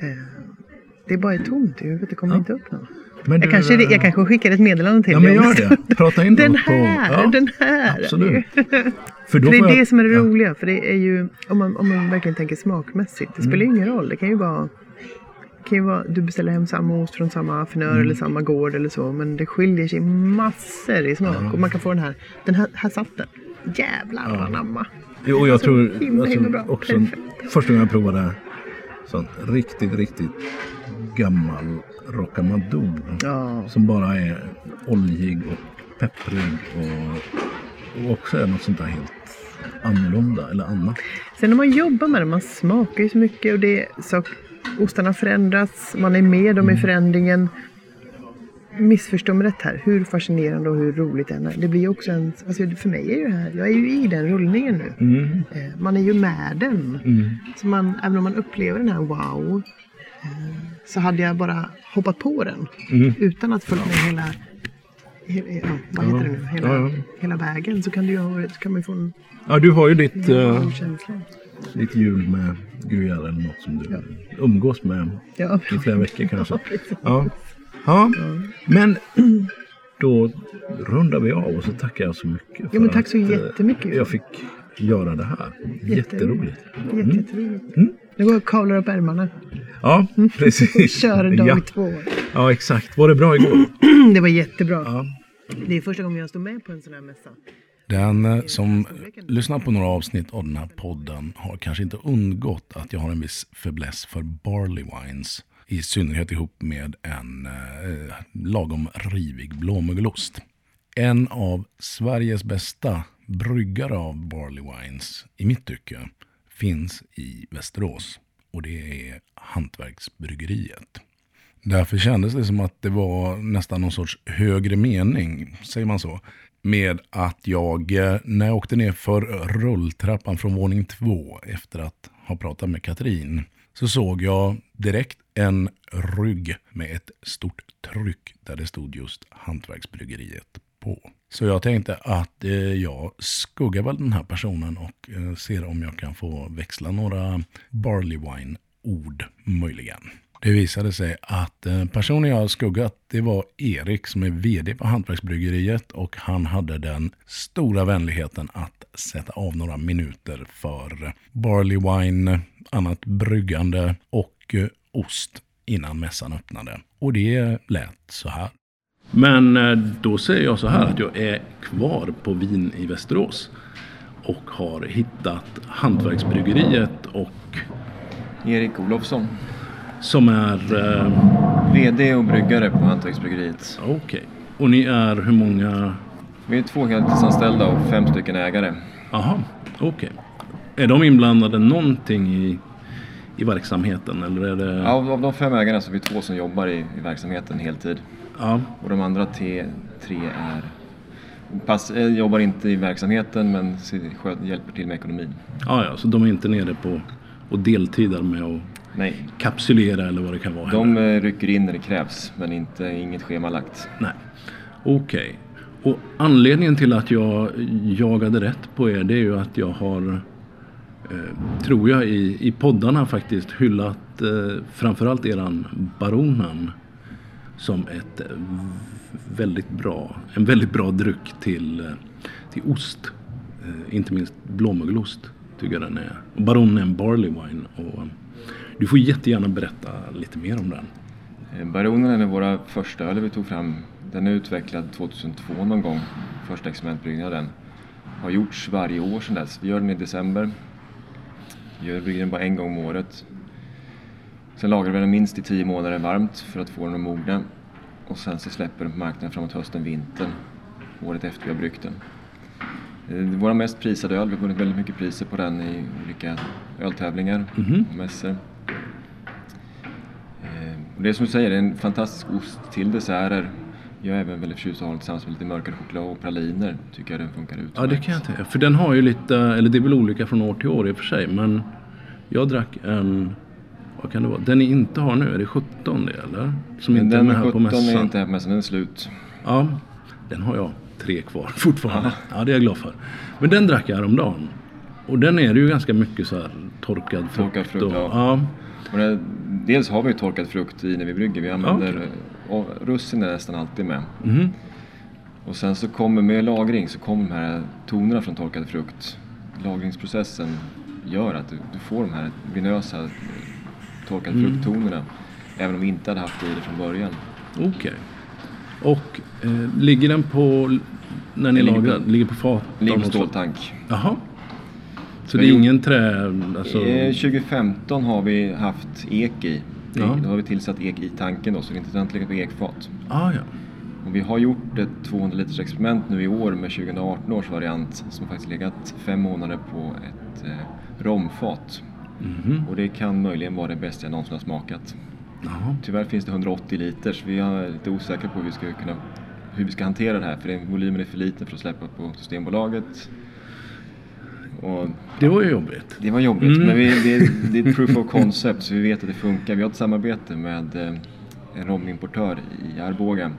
Eh, det är bara tomt i huvudet, det kommer Ja. inte upp något. Men Jag kanske, jag kanske skickar ett meddelande till Ja men dig om en gör det. Prata in Den något på... här, Ja, den här. Absolut. För För det är jag- det som är det ja. roliga. För det är ju, om man, om man verkligen tänker smakmässigt. Det spelar ju ingen roll. Det kan ju vara, kan ju vara du beställer hem samma ost från samma affinör Mm. eller samma gård eller så. Men det skiljer sig massor i smak. Och man kan få den här, den här, här satt den. Jävlar Ja. anamma. Jo, och jag Alltså, tror himla, alltså, himla bra. också Perfekt. första gången jag provade sån riktigt, riktigt gammal rockamador. Ja. Som bara är oljig och pepprig och, och också är något sånt där helt annorlunda eller annat. Sen när man jobbar med det, man smakar ju så mycket och det, så, ostarna förändras, man är med dem i Mm. förändringen. missförstå mig rätt här, hur fascinerande och hur roligt det än är. Det blir också en, alltså för mig är ju det här, jag är ju i den rullningen nu. Mm. Eh, Man är ju med den. Så man, även om man upplever den här wow, så hade jag bara hoppat på den Mm. utan att följa med hela, hela ja, vad heter det nu, hela, Ja, ja. hela vägen så kan, ha- så kan man ju få en Ja, du har ju ditt, wow-känsla. ditt jul med Gruyère eller något som du umgås med Ja. i flera veckor kanske. Ja. Ja. ja, men då rundar vi av och så tackar jag så mycket. för men tack så att, eh, jättemycket. Jag fick göra det här. Jätteroligt. Jätte, jätteroligt. Nu går jag och kavlar upp ärmarna. Ja, precis. Kör dag ja. två. ja, exakt. Var det bra igår? Det var jättebra. Ja. Det är första gången jag står med på en sån här mässa. Den eh, som lyssnar på några avsnitt av den här podden har kanske inte undgått att jag har en viss fäbless för barley wines. I synnerhet ihop med en eh, lagom rivig blåmögelost. En av Sveriges bästa bryggare av barley wines, i mitt tycke, finns i Västerås. Och det är Hantverksbryggeriet. Därför kändes det som att det var nästan någon sorts högre mening, säger man så, med att jag, eh, när jag åkte ner för rulltrappan från våning två efter att ha pratat med Katrin, så såg jag direkt en rygg med ett stort tryck där det stod just Hantverksbryggeriet på. Så jag tänkte att eh, jag skuggar väl den här personen och eh, ser om jag kan få växla några barley wine-ord möjligen. Det visade sig att eh, personen jag skuggat det var Erik som är vd på Hantverksbryggeriet och han hade den stora vänligheten att sätta av några minuter för barley wine, annat bryggande och eh, ost innan mässan öppnade. Och det lät så här. Men eh, då säger jag så här att jag är kvar på Vin i Västerås och har hittat Hantverksbryggeriet och Erik Olofsson, som är eh, VD och bryggare på Hantverksbryggeriet. Okej. Och ni är hur många? Vi är två heltidsanställda och fem stycken ägare. Aha, okej. Är de inblandade någonting i, i verksamheten eller är det? Av, av de fem ägarna så är vi två som jobbar i, i verksamheten heltid. Ja, Och de andra tre, tre är, pass, eh, jobbar inte i verksamheten men hjälper till med ekonomin. ja, ja, så de är inte nere på och deltidar med att Nej, kapsylera eller vad det kan vara? de heller? eh, rycker in när det krävs men inte, inget schemalagt. Nej. Okej. Och anledningen till att jag jagade rätt på er det är ju att jag har, eh, tror jag, i, i poddarna faktiskt hyllat eh, framförallt eran Baronen som ett väldigt bra, en väldigt bra dryck till, till ost. Eh, inte minst blåmögelost tycker jag den är. Och Baronen är en barley wine. Och, eh, du får jättegärna berätta lite mer om den. Eh, baronen är våra första öl vi tog fram. Den är utvecklad 2002 någon gång, första experimentbryggningen. Har gjorts varje år sedan dess. Vi gör den i december. Vi gör bryggningen bara en gång om året. Sen lagrar vi den minst i 10 månader varmt för att få den att mogna. Och sen så släpper den på marknaden framåt hösten, vintern, året efter vi har bryggt den. Eh, Det är våra mest prisade öl, vi har vunnit väldigt mycket priser på den i olika öltävlingar Mhm. och mässor. Eh, och det är som du säger, det är en fantastisk ost till desserter. Jag är även väldigt förtjust att ha den tillsammans med lite mörkare choklad och praliner. Tycker jag den funkar utmärkt. Ja, det kan jag tänka. För den har ju lite, eller det är väl olika från år till år i och för sig, men jag drack en, vad kan det vara, den ni inte har nu, är det 17 det eller? Som inte är den med här på 17 mässan. är inte här på mässan, den är slut. Ja, den har jag tre kvar fortfarande. Ja, det är jag glad för. Men den drack jag häromdagen. Och den är det ju ganska mycket så här torkad frukt. Torkad frukt, och, ja. ja. Och det, dels har vi torkad frukt i när vi brygger. Vi använder och russin är nästan alltid med. Mhm. Och sen så kommer med lagring så kommer de här tonerna från torkad frukt. Lagringsprocessen gör att du, du får de här vinösa eh, torkade Mm. frukttonerna. Även om vi inte hade haft det i det från början. Okej. Och eh, ligger den på, när ni Den ligger på- lagar, fat? Ligger på ståltank. Jaha. Så Men det är ingen trä, alltså? Eh, 2015 har vi haft ek i. Ja. Då har vi tillsatt ek i tanken då, så det inte inte ligger på ekfat. Ah, ja. Och vi har gjort ett 200 liters experiment nu i år med 2018 års variant som faktiskt legat fem månader på ett eh, romfat. Mhm. Och det kan möjligen vara det bästa jag någonsin har smakat. Jaha. Tyvärr finns det 180 liter så vi är lite osäkra på hur vi ska, kunna, hur vi ska hantera det här för den volymen är för liten för att släppa på Systembolaget. Och Det var ju jobbigt. det var jobbigt Mm. men vi, det, det är ett proof of concept så vi vet att det funkar. Vi har ett samarbete med eh, en romimportör i Arboga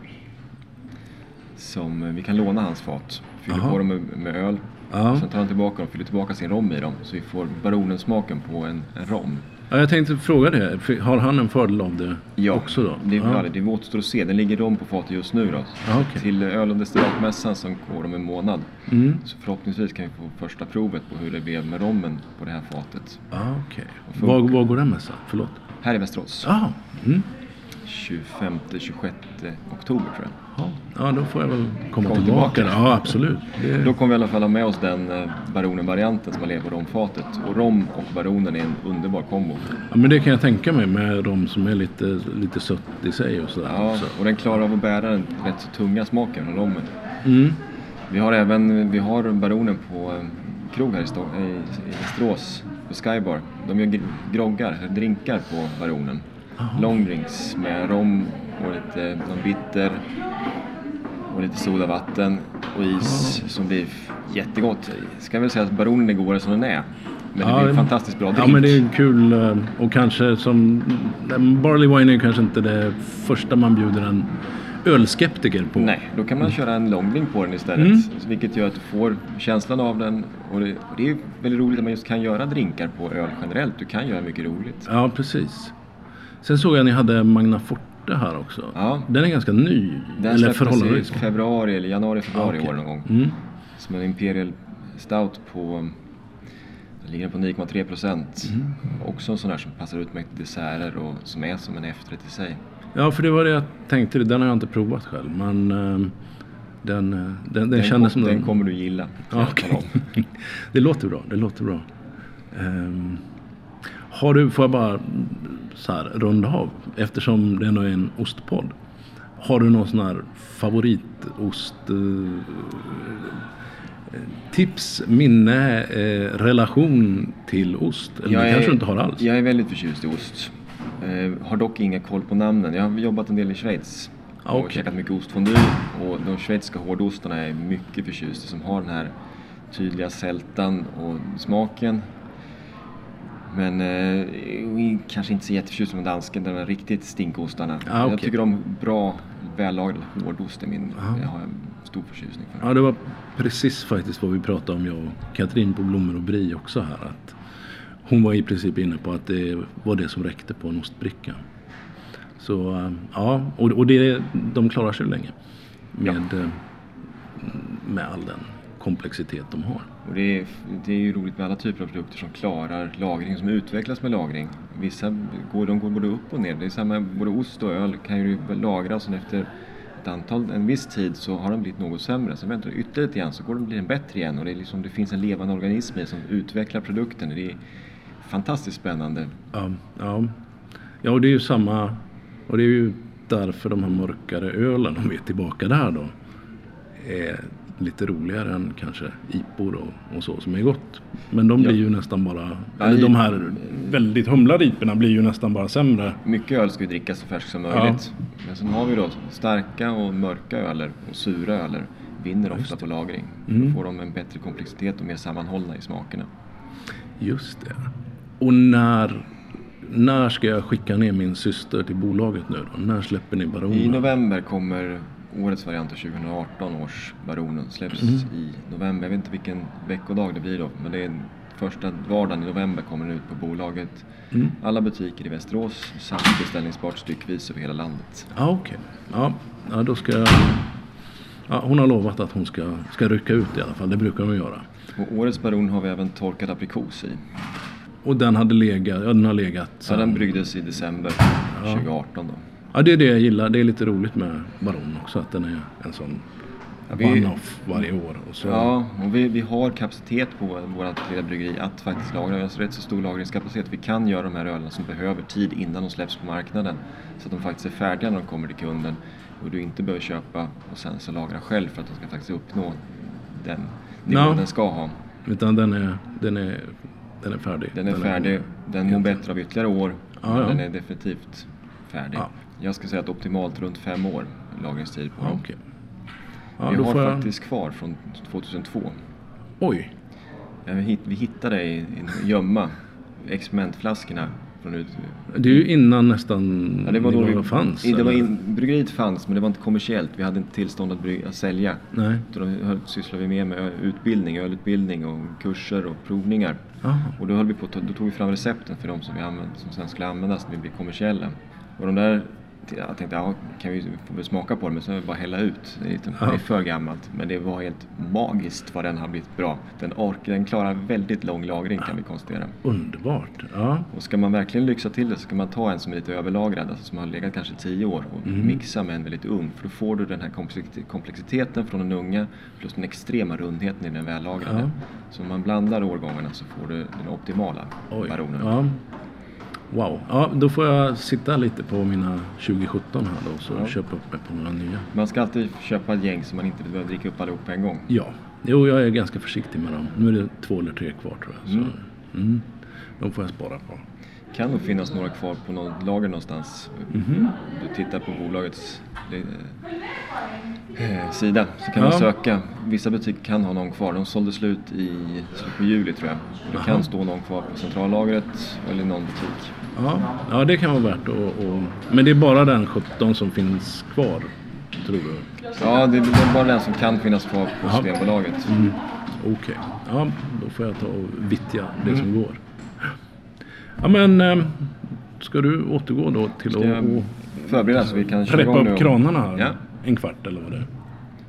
som eh, vi kan låna hans fat, fyller Jaha. på dem med, med öl Ja. Sen tar han tillbaka dem och fyller tillbaka sin rom i dem så vi får baronensmaken på en, en rom. Ja, jag tänkte fråga det. Har han en fördel av det också då? Det, ja. ja. det återstår att se. Den ligger rom på fatet just nu då. Ja, okej. Till öl och destillatmässan som går om en månad. Mm. Så förhoppningsvis kan vi få första provet på hur det blev med rommen på det här fatet. Ja, okej. funkar. Var, var går den mässan? Förlåt. Här i Västerås. Ja. Mm. 25-26 oktober tror jag. Ja. ja, då får jag väl komma Kom tillbaka. tillbaka. Ja, absolut. Det... Då kommer vi i alla fall ha med oss den eh, baronen-varianten som man lever på romfatet. Och rom och baronen är en underbar kombo. Ja, men det kan jag tänka mig med de som är lite, lite sött i sig och sådär Ja, också. och den klarar av att bära den rätt så tunga smaken från rommen. Mm. Vi har även vi har baronen på en krog här i, Stå- i, i Västerås, på Skybar. De gör gr- groggar, drinkar på baronen. Longdrinks med rom och lite någon bitter och lite sodavatten och is som blir jättegott. Ska väl säga att baronen är godare som den är. Men det Ja, blir en fantastiskt bra drink. Ja, men det är kul eh, och kanske som... Barley wine är kanske inte det första man bjuder en ölskeptiker på. Nej, då kan man köra en långdrink på den istället. Mm. Vilket gör att du får känslan av den. Och det, och det är väldigt roligt att man just kan göra drinkar på öl generellt. Du kan göra mycket roligt. Ja, precis. Sen såg jag att ni hade Magna Forte här också. Ja. Den är ganska ny. Den eller förhållandevis. februari, eller januari, februari i år okej. någon gång. Mm. Som en Imperial Stout på den ligger på 9,3 procent. Mm. Också en sån där som passar ut med desserter och som är som en efterrätt i sig. Ja, för det var det jag tänkte. Den har jag inte provat själv. Men ehm, den, eh, den, den, Den, kändes som den kommer du gilla. om. det låter bra. Det låter bra. Ehm, har du, får jag bara så här, runda av, eftersom det ändå är en ostpodd. Har du någon sån här favoritost eh, tips, minne, eh, relation till ost? Eller det kanske du inte har alls? Jag är väldigt förtjust i ost. Eh, har dock inga koll på namnen. Jag har jobbat en del i Schweiz. Ah, Och okej. käkat mycket ostfondue. Och de schweiziska hårdostarna är jag mycket förtjust i. Som har den här tydliga sältan och smaken. Men eh, kanske inte så jätteförtjust som dansken, de här riktigt stinkostarna. Ah, okej. Jag tycker om bra, vällagrad hårdost. är min, Ah. det har jag stor förtjusning för. Ja, det var precis faktiskt vad vi pratade om, jag och Katrin på Blommor och Brie också här. Att hon var i princip inne på att det var det som räckte på en ostbricka. Så eh, ja, och, och det, de klarar sig länge med, eh, med all den komplexitet de har. Och det, är, det är ju roligt med alla typer av produkter som klarar lagring, som utvecklas med lagring. Vissa går, de går både upp och ner. Det är samma, både ost och öl kan ju lagras och efter ett antal, en viss tid så har de blivit något sämre. Sen väntar du ytterligare lite grann så går de blir en bättre igen och det, är liksom, det finns en levande organism i som utvecklar produkten. Det är fantastiskt spännande. Ja, ja. ja, och det är ju samma, och det är ju därför de här mörkare ölen, om vi är tillbaka där då, är lite roligare än kanske IPOR och, och så som är gott. Men de blir Ja. ju nästan bara, Ja, eller de här väldigt humlade IPorna blir ju nästan bara sämre. Mycket öl ska ju drickas så färskt som möjligt. Men sen har vi då starka och mörka öler och sura öler vinner ofta på lagring. Mm. Då får de en bättre komplexitet och mer sammanhållna i smakerna. Just det. Och när, när ska jag skicka ner min syster till bolaget nu då? När släpper ni Baronen? I november kommer årets variant av 2018 års Baronen. Släpps Mm. i november. Jag vet inte vilken veckodag det blir då. Men det är första vardagen i november kommer den ut på bolaget. Mm. Alla butiker i Västerås samt beställningsbart styckvis över hela landet. Ja, okej. Ja, ja, då ska. Ja, hon har lovat att hon ska, ska rycka ut i alla fall. Det brukar hon göra. Och årets Baron har vi även torkad aprikos i. Och den hade legat, ja den har legat sen- den bryggdes i december 2018 då. Ja det är det jag gillar. Det är lite roligt med Baron också att den är en sån one-off varje år. Och så, Ja, och vi, vi har kapacitet på vårt lilla bryggeri att faktiskt lagra. Vi har rätt så stor lagringskapacitet. Vi kan göra de här ölen som behöver tid innan de släpps på marknaden. Så att de faktiskt är färdiga när de kommer till kunden. Och du inte behöver köpa och sen så lagra själv för att de ska faktiskt uppnå den nivå Ja. den ska ha. Utan den är, den är, den är färdig. Den är färdig, den mår bättre av ytterligare år. Men ja. Den är definitivt färdig. Ja. Jag ska säga att optimalt runt fem år lagringstid på dem. okej. Ja, vi har jag... faktiskt kvar från 2002. Oj. Vi, hitt, vi hittade i i en gömma experimentflaskorna från ut... Det är ju innan nästan Ja, det var då vi, fanns. det var in, bryggeriet fanns men det var inte kommersiellt. Vi hade inte tillstånd att, bry, att sälja. Nej. Då sysslade vi mer med utbildning, ölutbildning och kurser och provningar. Aha. Och då, höll vi på, då tog vi fram recepten för de som, vi använder, som sen skulle användas när vi blev kommersiella. Och de där, jag tänkte, ja, kan vi vi smaka på det men sen bara hälla ut. Det är, lite, Ja. det är för gammalt. Men det var helt magiskt vad den har blivit bra. Den, ork, den klarar väldigt lång lagring kan vi konstatera. Underbart. Ja. Och ska man verkligen lyxa till det så ska man ta en som är lite överlagrad, alltså som har legat kanske 10 år och Mm. mixa med en väldigt ung. För då får du den här komplexit- komplexiteten från den unga plus den extrema rundheten i den vällagrade. Ja. Så om man blandar årgångarna så får du den optimala Oj. baronen. Wow. Ja, då får jag sitta lite på mina 2017 här då så Ja. köpa upp mig på några nya. Man ska alltid köpa ett gäng så man inte behöver dricka upp allihop på en gång. Ja. Jo, jag är ganska försiktig med dem. Nu är det två eller tre kvar tror jag. Så, Mm. mm. De får jag spara på. Kan nog finnas några kvar på något lager någonstans. Mhm. Du tittar på bolagets eh, eh, sida så kan man Ja. söka. Vissa butiker kan ha någon kvar. De sålde slut i slutet på juli tror jag. Det Aha. kan stå någon kvar på centrallagret eller i någon butik. Ja, ja det kan vara värt att... att- Men det är bara den 17 som finns kvar, tror du? Ja, det, är bara den som kan finnas kvar på Jaha. Systembolaget. Mm. Okej. Ja, då får jag ta och vittja det som Mm. går. Ja, men... ehm, Ska du återgå då till Ska att jag förbereda så vi kan köra preppa igång nu? upp kranarna här? Ja. En kvart eller vad det är.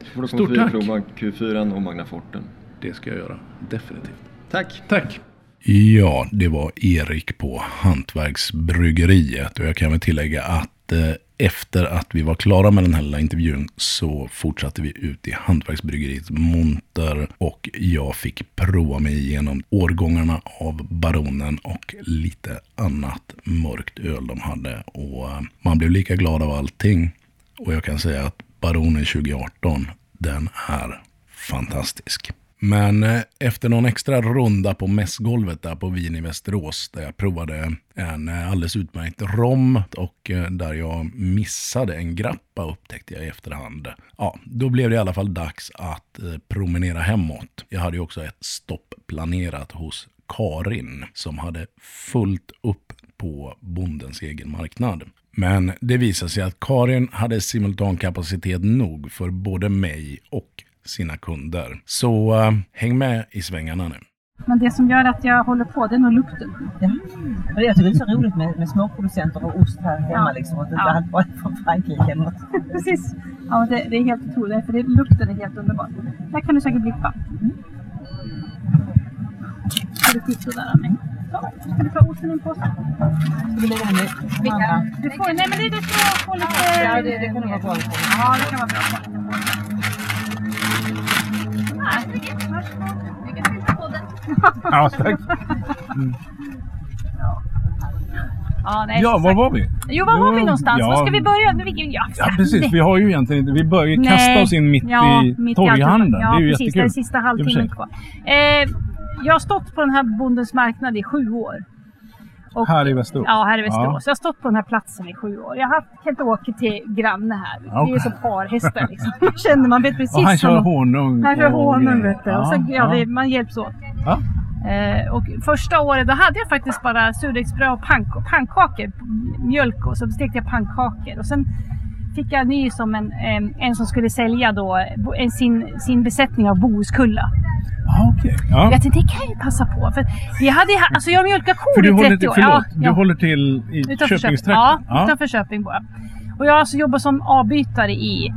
Så får du Stort komma förbi och tack. prova Q4 och Magna Forten. Det ska jag göra. Definitivt. Tack! Tack! Ja, det var Erik på Hantverksbryggeriet och jag kan väl tillägga att eh, efter att vi var klara med den här lilla intervjun så fortsatte vi ut i Hantverksbryggeriets monter och jag fick prova mig igenom årgångarna av Baronen och lite annat mörkt öl de hade och eh, man blev lika glad av allting och jag kan säga att Baronen 2018 den är fantastisk. Men eh, efter någon extra runda på mässgolvet där på Vin i Västerås där jag provade en eh, alldeles utmärkt rom och eh, där jag missade en grappa upptäckte jag i efterhand. Ja, då blev det i alla fall dags att promenera hemåt. Jag hade ju också ett stopp planerat hos Karin som hade fullt upp på bondens egen marknad. Men det visade sig att Karin hade simultankapacitet nog för både mig och sina kunder. Så eh, häng med i svängarna nu. Men det som gör att jag håller på, det är nog lukten. Ja. Jag tycker det är så roligt med, med småproducenter och ost här hemma Ja. liksom. Och det Ja. är allt bara från Frankrike eller något. Precis. Ja, det, det är helt otroligt, för det, lukten är helt underbar. Där kan du säkert blippa. Ska du titta där, Annie? Så, ska du ta osten i en påse? Ska vi lägga den i? Du får, nej men det, det ska få lite... Ja, det, det kan nog vara bra. Ja, det kan vara bra. Nej, varsågod. Lycka till med podden. Ja, tack. Ja, nej, Ja, var var vi? Jo, var var vi Jo, någonstans? ja. Var ska vi börja? Nu, vilken- Ja, Ja, precis. Vi har ju egentligen inte... Vi börjar Nej. kasta oss in mitt Ja, i mitt torghandeln. Ja, det är ju precis. jättekul. Det är sista halvtimmen kvar. Eh, jag har stått på den här Bondens marknad i sju år. Och- Här i Västerås? Ja, här i Västerås. Ja. Jag har stått på den här platsen i sju år. Jag har haft Kent-Åke till granne här. Det är som parhästar liksom. Man känner, man vet precis. Och han kör honung. Han kör honung vet du. Och så, ja, det, man hjälps åt. Ja. Eh, och första året då hade jag faktiskt bara surdegsbröd och pannkakor, mjölk och så stekte jag pannkakor. Och sen fick jag ny som en, en, som skulle sälja då sin, sin besättning av Bohuskulla. Ja, okej. Ja. Jag tänkte det kan jag ju passa på. För vi hade, alltså jag mjölkade kor i håller 30 till, år. förlåt, Ja, ja. du håller till i Utanför Köping. Köpingstrakten? Ja, utanför Köping bor jag. Och jag har alltså jobbat som avbytare i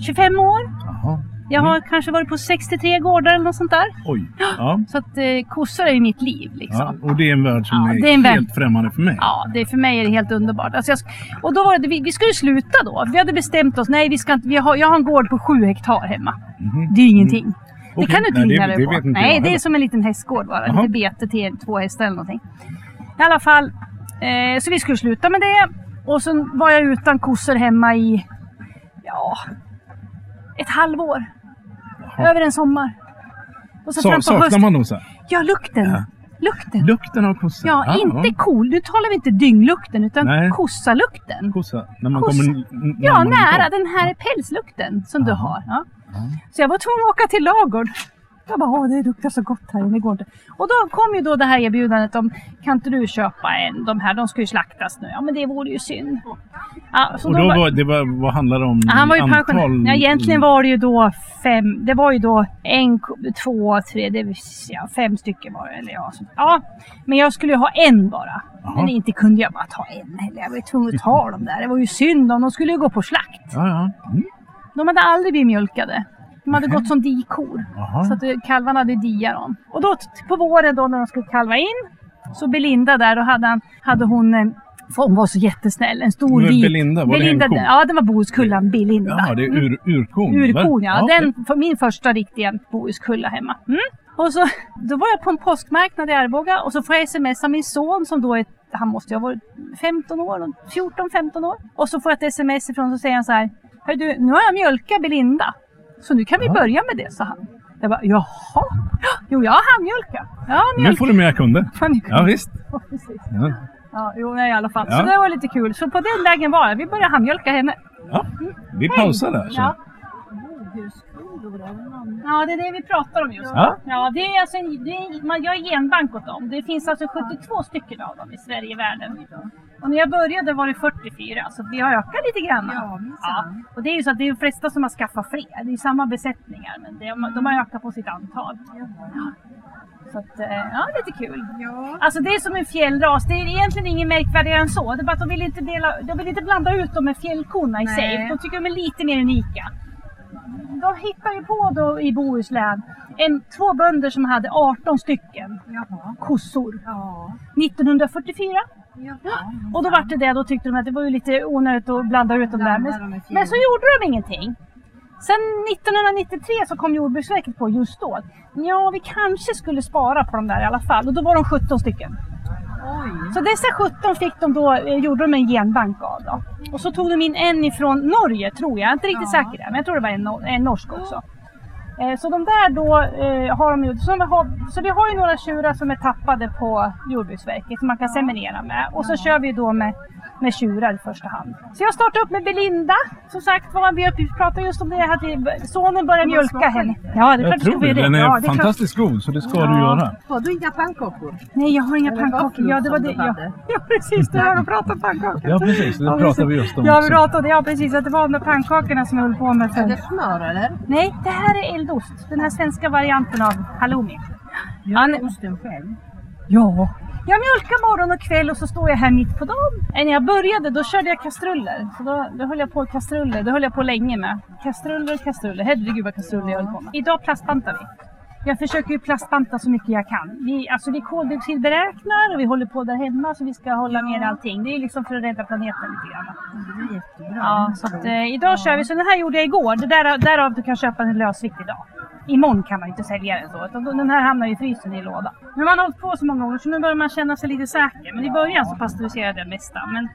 25 år. Jaha. Jag har kanske varit på 63 gårdar eller något sånt där. Oj. Ja. Så att eh, kossor är ju mitt liv liksom. ja. Och det är en värld som Ja, är, det är helt främmande för mig. Ja, det, för mig är det helt underbart. Alltså jag, och då var det, vi, vi skulle sluta då. Vi hade bestämt oss, nej vi ska inte, vi har, jag har en gård på sju hektar hemma. Mhm. Det är ingenting. Det Okej, kan du inte nej, det- hinna dig det på. vet inte nej, det är som en liten hästgård bara. Jaha. Lite bete till två hästar eller någonting. I alla fall, eh, så vi skulle sluta med det. Och så var jag utan kossor hemma i, ja, ett halvår. Över en sommar. Och så fram på saknar man dem sen? Ja, lukten. Ja. Lukten. Lukten av kossa? Ja, Ah, inte cool. Nu talar vi inte dynglukten utan Nej. kossalukten. Kossa. När man Kossa. kommer Ja, nära den här pälslukten som du Jaha. har. Ja. Så jag var tvungen att åka till lagård. Jag bara, åh det luktar så gott här inne, det går inte. Och då kom ju då det här erbjudandet om, kan inte du köpa en? De här, de ska ju slaktas nu. Ja men det vore ju synd. Ja, Och då var- var, det var, vad handlar det om? Ja, han var ju Antal- pensionär. Ja, egentligen var det ju då fem, det var ju då en, två, tre, det, var- ja, fem stycken var det. Eller ja, så, ja, men jag skulle ju ha en bara. Jaha. Men inte kunde jag bara ta en heller. Jag var ju tvungen att ta dem där. Det var ju synd om de skulle ju gå på slakt. Ja, ja. Mm. De hade aldrig blivit mjölkade. De hade gått som dikor. Jaha. Så att eh, kalvarna hade dia dem. Och då på våren då när de skulle kalva in så Belinda där, då hade, han, hade hon eh, för hon var så jättesnäll. En stor vit... Belinda, var det en ko? Ja, det var Bohuskullan Belinda. Ja, det är ur, urkon. Urkon ja. okej. Den, för min första riktiga bohuskulla hemma. Mm. Och så, då var jag på en påskmarknad i Arboga och så får jag sms av min son som då är, han måste ju ha varit 15 år, 14-15 år. Och så får jag ett sms ifrån så säger han så här. Hör du, nu har jag mjölkat Belinda. Så nu kan vi Ja. börja med det, sa han. Jag bara, jaha? Jo, jag har handmjölkat. Ja, Nu får du mer kunder. Ja, visst. Ja, precis. Ja. Ja, jo, nej, i alla fall. Ja. Så det var lite kul. Så på den vägen var det. Vi började handmjölka henne. Ja. Vi pausar där. Så. Ja. Ja, det är det vi pratar om just nu. Ja. Ja, det är alltså en, det är, man gör genbank åt dem. Det finns alltså 72 stycken av dem i Sverige och världen. Och när jag började var det 44, så vi har ökat lite grann. Ja, minsann. Och det är ju så att det är de flesta som har skaffat fler. Det är samma besättningar, men det, de har ökat på sitt antal. Ja. Så att, eh, ja, lite kul. Ja. Alltså det är som en fjällras. Det är egentligen inget märkvärdigare än så. Det är bara att de vill inte, dela, de vill inte blanda ut dem med fjällkorna i Nej. sig. De tycker de är lite mer unika. De hittar ju på då i Bohuslän en, två bönder som hade 18 stycken Jaha. kossor Ja. 1944. Jaha. Och då vart det det. Då tyckte de att det var ju lite onödigt att blanda ut dem där. Men, men så gjorde de ingenting. Sen 1993 så kom Jordbruksverket på just då. Ja, vi kanske skulle spara på dem där i alla fall. Och då var de 17 stycken. Oj. Så dessa 17 fick de då, eh, gjorde de en genbank av då. Och så tog de in en ifrån Norge tror jag, jag är inte riktigt Ja. säker där, men jag tror det var en, nor- en norsk också. Eh, så de där då eh, har de ju, så, vi har, så vi har ju några tjurar som är tappade på Jordbruksverket som man kan seminera med. Och så kör vi då med, med tjurar i första hand. Så jag startade upp med Belinda, som sagt var. Vi, vi pratade just om det, att vi, sonen började mjölka henne. Ja, det är Jag tror det. Den är Ja, det är klart. fantastiskt god, så det ska Ja. du göra. Har du inga pannkakor? Nej, jag har inga Eller pannkakor. Ja, det var det. Ja, ja precis. Du hör och pratar om pannkakor. Ja, precis. Det Ja, pratar precis. vi just om Ja, vi pratade, ja precis. Att det var de där pannkakorna som jag höll på med Är för... det smör eller? Nej, det här är eldost. Den här svenska varianten av halloumi. Gör Ja, du osten själv? Ja. Jag mjölkar morgon och kväll och så står jag här mitt på dagen. Eh, När jag började då körde jag kastruller. Så då, då höll jag på kastruller. Det höll jag på länge med. Kastruller, kastruller. Herregud vad kastruller jag höll på med. Idag plastbantar vi. Jag försöker ju plastbanta så mycket jag kan. Vi, alltså vi koldioxidberäknar och vi håller på där hemma så vi ska hålla ner allting. Det är liksom för att rädda planeten lite grann. Det är jättebra. Ja, så att, eh, idag kör vi. Så den här gjorde jag igår. Det där, därav du kan köpa en lösvikt idag. Imorgon kan man inte sälja den så. Utan den här hamnar i frysen i låda. Nu har man hållit på så många år så nu börjar man känna sig lite säker. Men i början så pasteuriserade jag mesta. Men,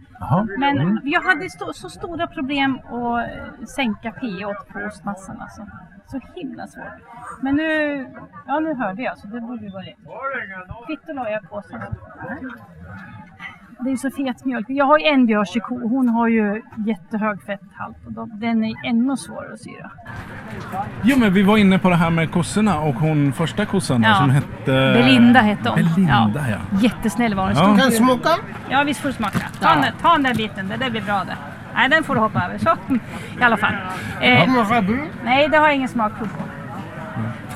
men Mm. jag hade sto- så stora problem att eh, sänka pH på ostmassan. Alltså. Så himla svårt. Men nu, ja nu hörde jag så det borde ju vara rätt. Kvitto la jag på sen. Det är så fet mjölk. Jag har ju en jerseyko. Hon har ju jättehög fetthalt. Och då, den är ännu svårare att syra. Jo, men vi var inne på det här med kossorna och hon första kossan Ja. som hette... Belinda hette hon. Belinda, ja. Jättesnäll var hon. Ja. Stod- smaka? Ja, visst får du smaka. Ta, den, ta den där biten, det där blir bra det. Nej, den får du hoppa över. Så, i alla fall. Eh, nej, det har jag ingen smakprov på.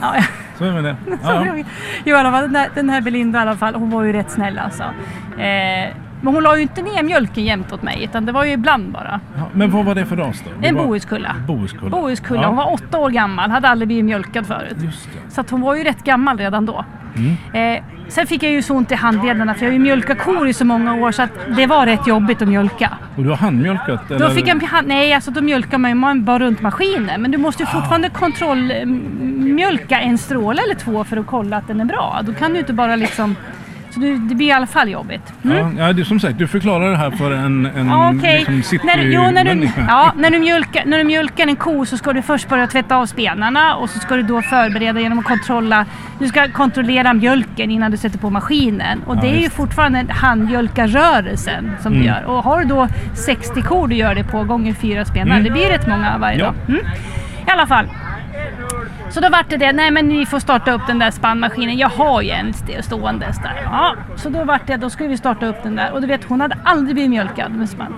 Ja, Så är det med det. Ja, ja. jo, i alla fall, den, där, den här Belinda i alla fall, hon var ju rätt snäll alltså. Eh, men hon la ju inte ner mjölken jämt åt mig, utan det var ju ibland bara. Ja, Men vad var det för ras då? Det En var... bohuskulla. Bohuskulla. Bohuskulla. Ja. Hon var åtta år gammal, hade aldrig blivit mjölkad förut. Så hon var ju rätt gammal redan då. Mm. Eh, sen fick jag ju så ont i handlederna för jag har ju mjölkat kor i så många år så att det var rätt jobbigt att mjölka. Och du har handmjölkat? Då eller? fick jag, nej, alltså då mjölkar man ju bara runt maskinen. Men du måste ju fortfarande kontrollmjölka en stråle eller två för att kolla att den är bra. Då kan du inte bara liksom... Så det, det blir i alla fall jobbigt. Mm. Ja, ja, som sagt, du förklarar det här för en, en Okej. liksom När, jo, när, du, citymänniska. ja, när, du mjölkar, när du mjölkar en ko så ska du först börja tvätta av spenarna och så ska du då förbereda genom att kontrolla, du ska kontrollera mjölken innan du sätter på maskinen. Och Ja, det är ju just. fortfarande handmjölkarrörelsen som Mm. du gör. Och har du då 60 kor du gör det på gånger fyra spenar, Mm. det blir rätt många varje Ja. dag. Mm. I alla fall. Så då vart det det, nej men ni får starta upp den där spannmaskinen. Jag har ju en st- ståendes där. Ja, så då vart det, då skulle vi starta upp den där. Och du vet, hon hade aldrig blivit mjölkad med spann.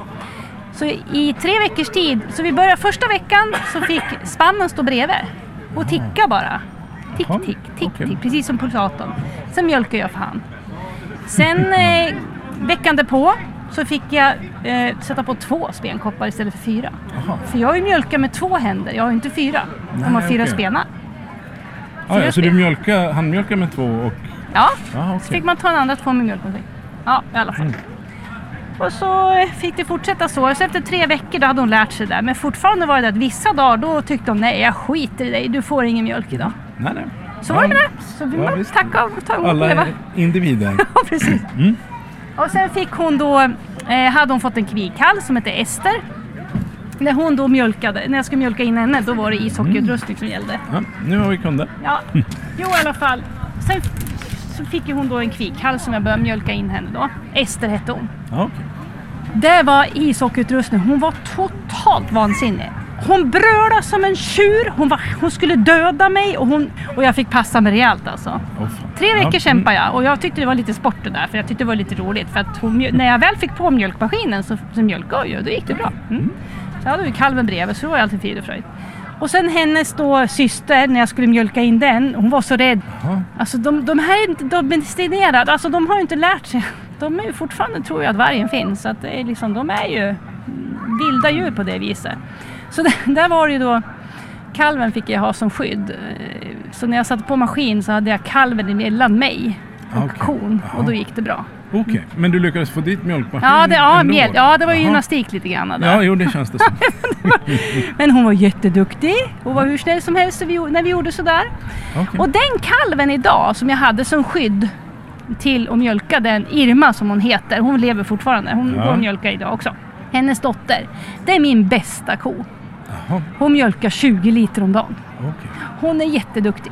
Så i tre veckors tid, så vi började första veckan så fick spannen stå bredvid och ticka bara. Tick, tick, tick, okej. tick, precis som pulsatorn. Sen mjölkade jag för hand. Sen eh, veckan därpå så fick jag eh, sätta på två spenkoppar istället för fyra. Jaha. För jag har ju mjölkat med två händer, jag har ju inte fyra. De har Nej, fyra okej. spenar. Ja, ja, så du spen. mjölkar, handmjölkar med två och... Ja, Ja, så okej. fick man ta den andra två med mjölk. Ja, i alla fall. Mm. Och så eh, fick det fortsätta så. Så efter tre veckor då hade hon lärt sig det. Men fortfarande var det det att vissa dagar då tyckte hon nej jag skiter i dig, du får ingen mjölk idag. Nej, nej. Så var det med det. Så vi ja, man visst. tacka och ta emot Alla det. va? är individer. Ja, precis. Mm. Och sen fick hon då, eh, hade hon fått en kvighall som hette Ester. När hon då mjölkade, när jag skulle mjölka in henne, då var det ishockeyutrustning som gällde. Ja, nu har vi kunder. Ja, jo i alla fall. Sen så fick hon då en kvikhall som jag började mjölka in henne då. Ester hette hon. Ja, okej. Det var ishockeyutrustning. Hon var totalt vansinnig. Hon brölade som en tjur. Hon, var, hon skulle döda mig och, hon, och jag fick passa mig rejält alltså. Fan. Tre veckor Ja, kämpade jag och jag tyckte det var lite sport det där för jag tyckte det var lite roligt för att hon, när jag väl fick på mjölkmaskinen så, så mjölkade jag ju och då gick det bra. Mm. Jag hade ju kalven bredvid så det var alltid frid och fröjd. Och sen hennes då syster när jag skulle mjölka in den, hon var så rädd. Jaha. Alltså de, de här är inte domesticerade, alltså de har ju inte lärt sig. De är ju fortfarande tror jag att vargen finns. Så att det är liksom, de är ju vilda djur på det viset. Så där, där var det ju då, kalven fick jag ha som skydd. Eh, Så när jag satte på maskin så hade jag kalven emellan mig och Okej. kon Jaha. och då gick det bra. Okej, men du lyckades få dit mjölkmaskinen Ja, det, ja, med, ja det var ju gymnastik lite grann där. Ja, jo det känns det som. Men hon var jätteduktig och var hur snäll som helst när vi, gjorde sådär. Okej. Och den kalven idag som jag hade som skydd till att mjölka den, Irma som hon heter, hon lever fortfarande. Hon Ja. går och mjölkar idag också. Hennes dotter, det är min bästa ko. Jaha, Hon mjölkar 20 liter om dagen. okej. Hon är jätteduktig.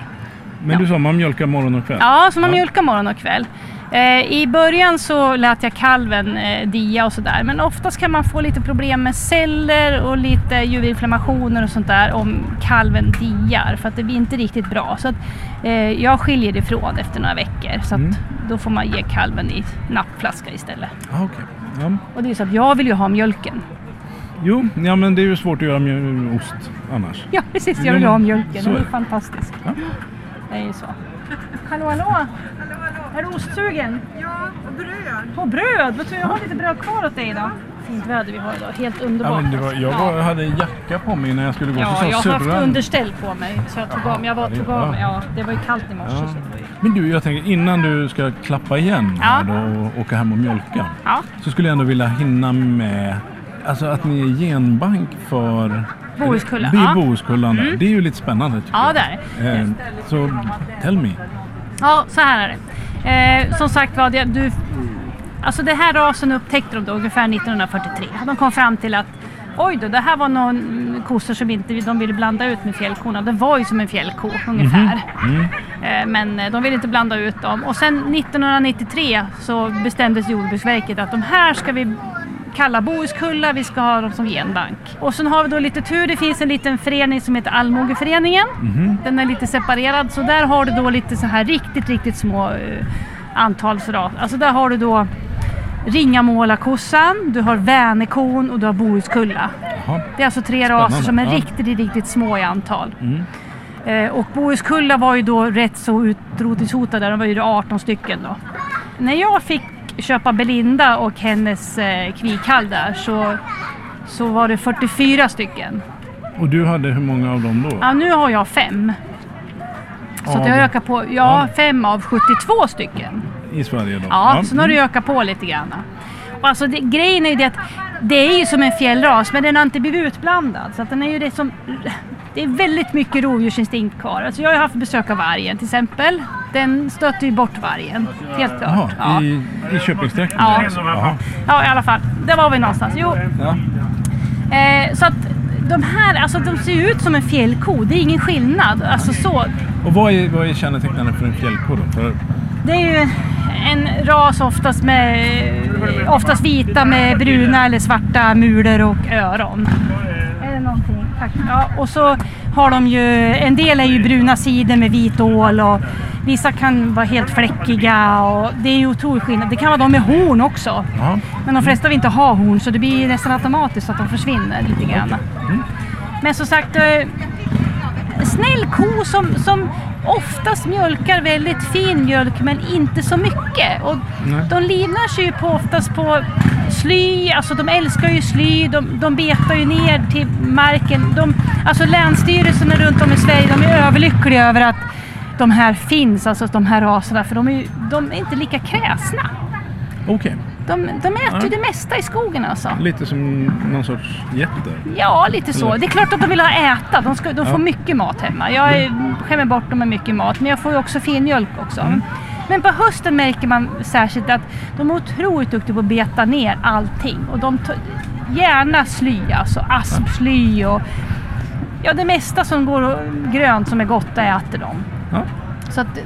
Men du sa man mjölkar morgon och kväll? Ja, så man Ja. mjölkar morgon och kväll. Eh, I början så lät jag kalven eh, dia och sådär. Men oftast kan man få lite problem med celler och lite juverinflammationer och sånt där om kalven diar. För att det blir inte riktigt bra. Så att, eh, jag skiljer ifrån efter några veckor. Så Mm. då får man ge kalven i nappflaska istället. Ja, okej. Ja. Och det är så att jag vill ju ha mjölken. Jo, ja, men det är ju svårt att göra mjöl- ost annars. Ja precis, jag vill ha mjölken. Den är fantastisk. Ja. Det är ju så. Hallå hallå! Är du ostsugen? Ja, och bröd. På bröd? Vet du, jag har lite bröd kvar åt dig idag. Fint väder vi har idag, helt underbart. Ja, men det var, jag var, hade en jacka på mig när jag skulle gå. Ja, så jag har haft underställ på mig. Så jag tog av mig. Jag var, det- tog av mig. ja. Det var ju kallt i morse. Ja. Det. Men du, jag tänker innan du ska klappa igen Ja. då, och åka hem och mjölka. Ja, Så skulle jag ändå vilja hinna med Alltså att ni är genbank för Bohuskulla, Det är ja. Bohuskullan där. Det är ju lite spännande tycker Ja, det är Eh, så tell me. ja så här är det. Eh, som sagt var, det, du, alltså det här rasen upptäckte de då ungefär 1943. De kom fram till att oj då, det här var någon kossor som inte de ville blanda ut med fjällkorna. Det var ju som en fjällko ungefär. Eh, Men eh, de ville inte blanda ut dem. Och sen 1993 så bestämdes Jordbruksverket att de här ska vi kalla Bohuskulla, vi ska ha dem som genbank. Och sen har vi då lite tur, det finns en liten förening som heter Allmogeföreningen. Den är lite separerad, så där har du då lite så här riktigt, riktigt små uh, antalsras. Alltså där har du då Ringamålarkossan, du har Vänerkon och du har Bohuskulla. Jaha. Det är alltså tre Spännande, raser som är ja. riktigt, riktigt små i antal. Mm. Eh, och Bohuskulla var ju då rätt så utrotningshotade, de var ju 18 stycken då. När jag fick köpa Belinda och hennes eh, kvikhall där så, så var det 44 stycken. Och du hade hur många av dem då? Ja, nu har jag fem. Så att Av- jag ökar på, ja, Ja. fem av 72 stycken. I Sverige då? Ja, så nu har det mm. ökat på lite grann. Alltså det, grejen är ju det att det är ju som en fjällras men den har inte blivit utblandad. Så den är ju det som... Det är väldigt mycket rovdjursinstinkt kvar. Alltså jag har haft besök av vargen till exempel. Den stöter ju bort vargen. Helt klart. Jaha, i, i Köpingstrakten? Ja. Jaha. Ja, i alla fall. Där var vi någonstans. Jo. Ja. Eh, så att de här, alltså de ser ut som en fjällko. Det är ingen skillnad. Alltså så. Och vad är, vad är kännetecknande för en fjällko då? För, Det är ju en ras oftast med oftast vita med bruna eller svarta mulor och öron. Någonting? Tack. Ja, och så har de ju, en del är ju bruna sidor med vit ål och vissa kan vara helt fläckiga och det är ju otrolig skillnad. Det kan vara de med horn också. ja. Men de flesta vill inte ha horn så det blir nästan automatiskt att de försvinner lite grann. Men som sagt, eh, snäll ko som, som oftast mjölkar väldigt fin mjölk men inte så mycket. Och Nej. de livnär sig ju på, oftast på sly, alltså de älskar ju sly, de, de betar ju ner till marken. De, alltså länsstyrelserna runt om i Sverige de är överlyckliga över att de här finns, alltså de här raserna, för de är, ju, de är inte lika kräsna. Okej, De, de äter ju Ja. det mesta i skogen alltså. lite som någon sorts getter. Ja, lite så. Eller- Det är klart att de vill ha äta. De, ska, de får Ja. mycket mat hemma. Jag är- skämmer bort dem med mycket mat, men jag får ju också fin mjölk också. Men på hösten märker man särskilt att de är otroligt duktiga på att beta ner allting. Och de gärna sly, alltså aspsly och ja, det mesta som går grönt som är gott, äter de. Ja. Så att,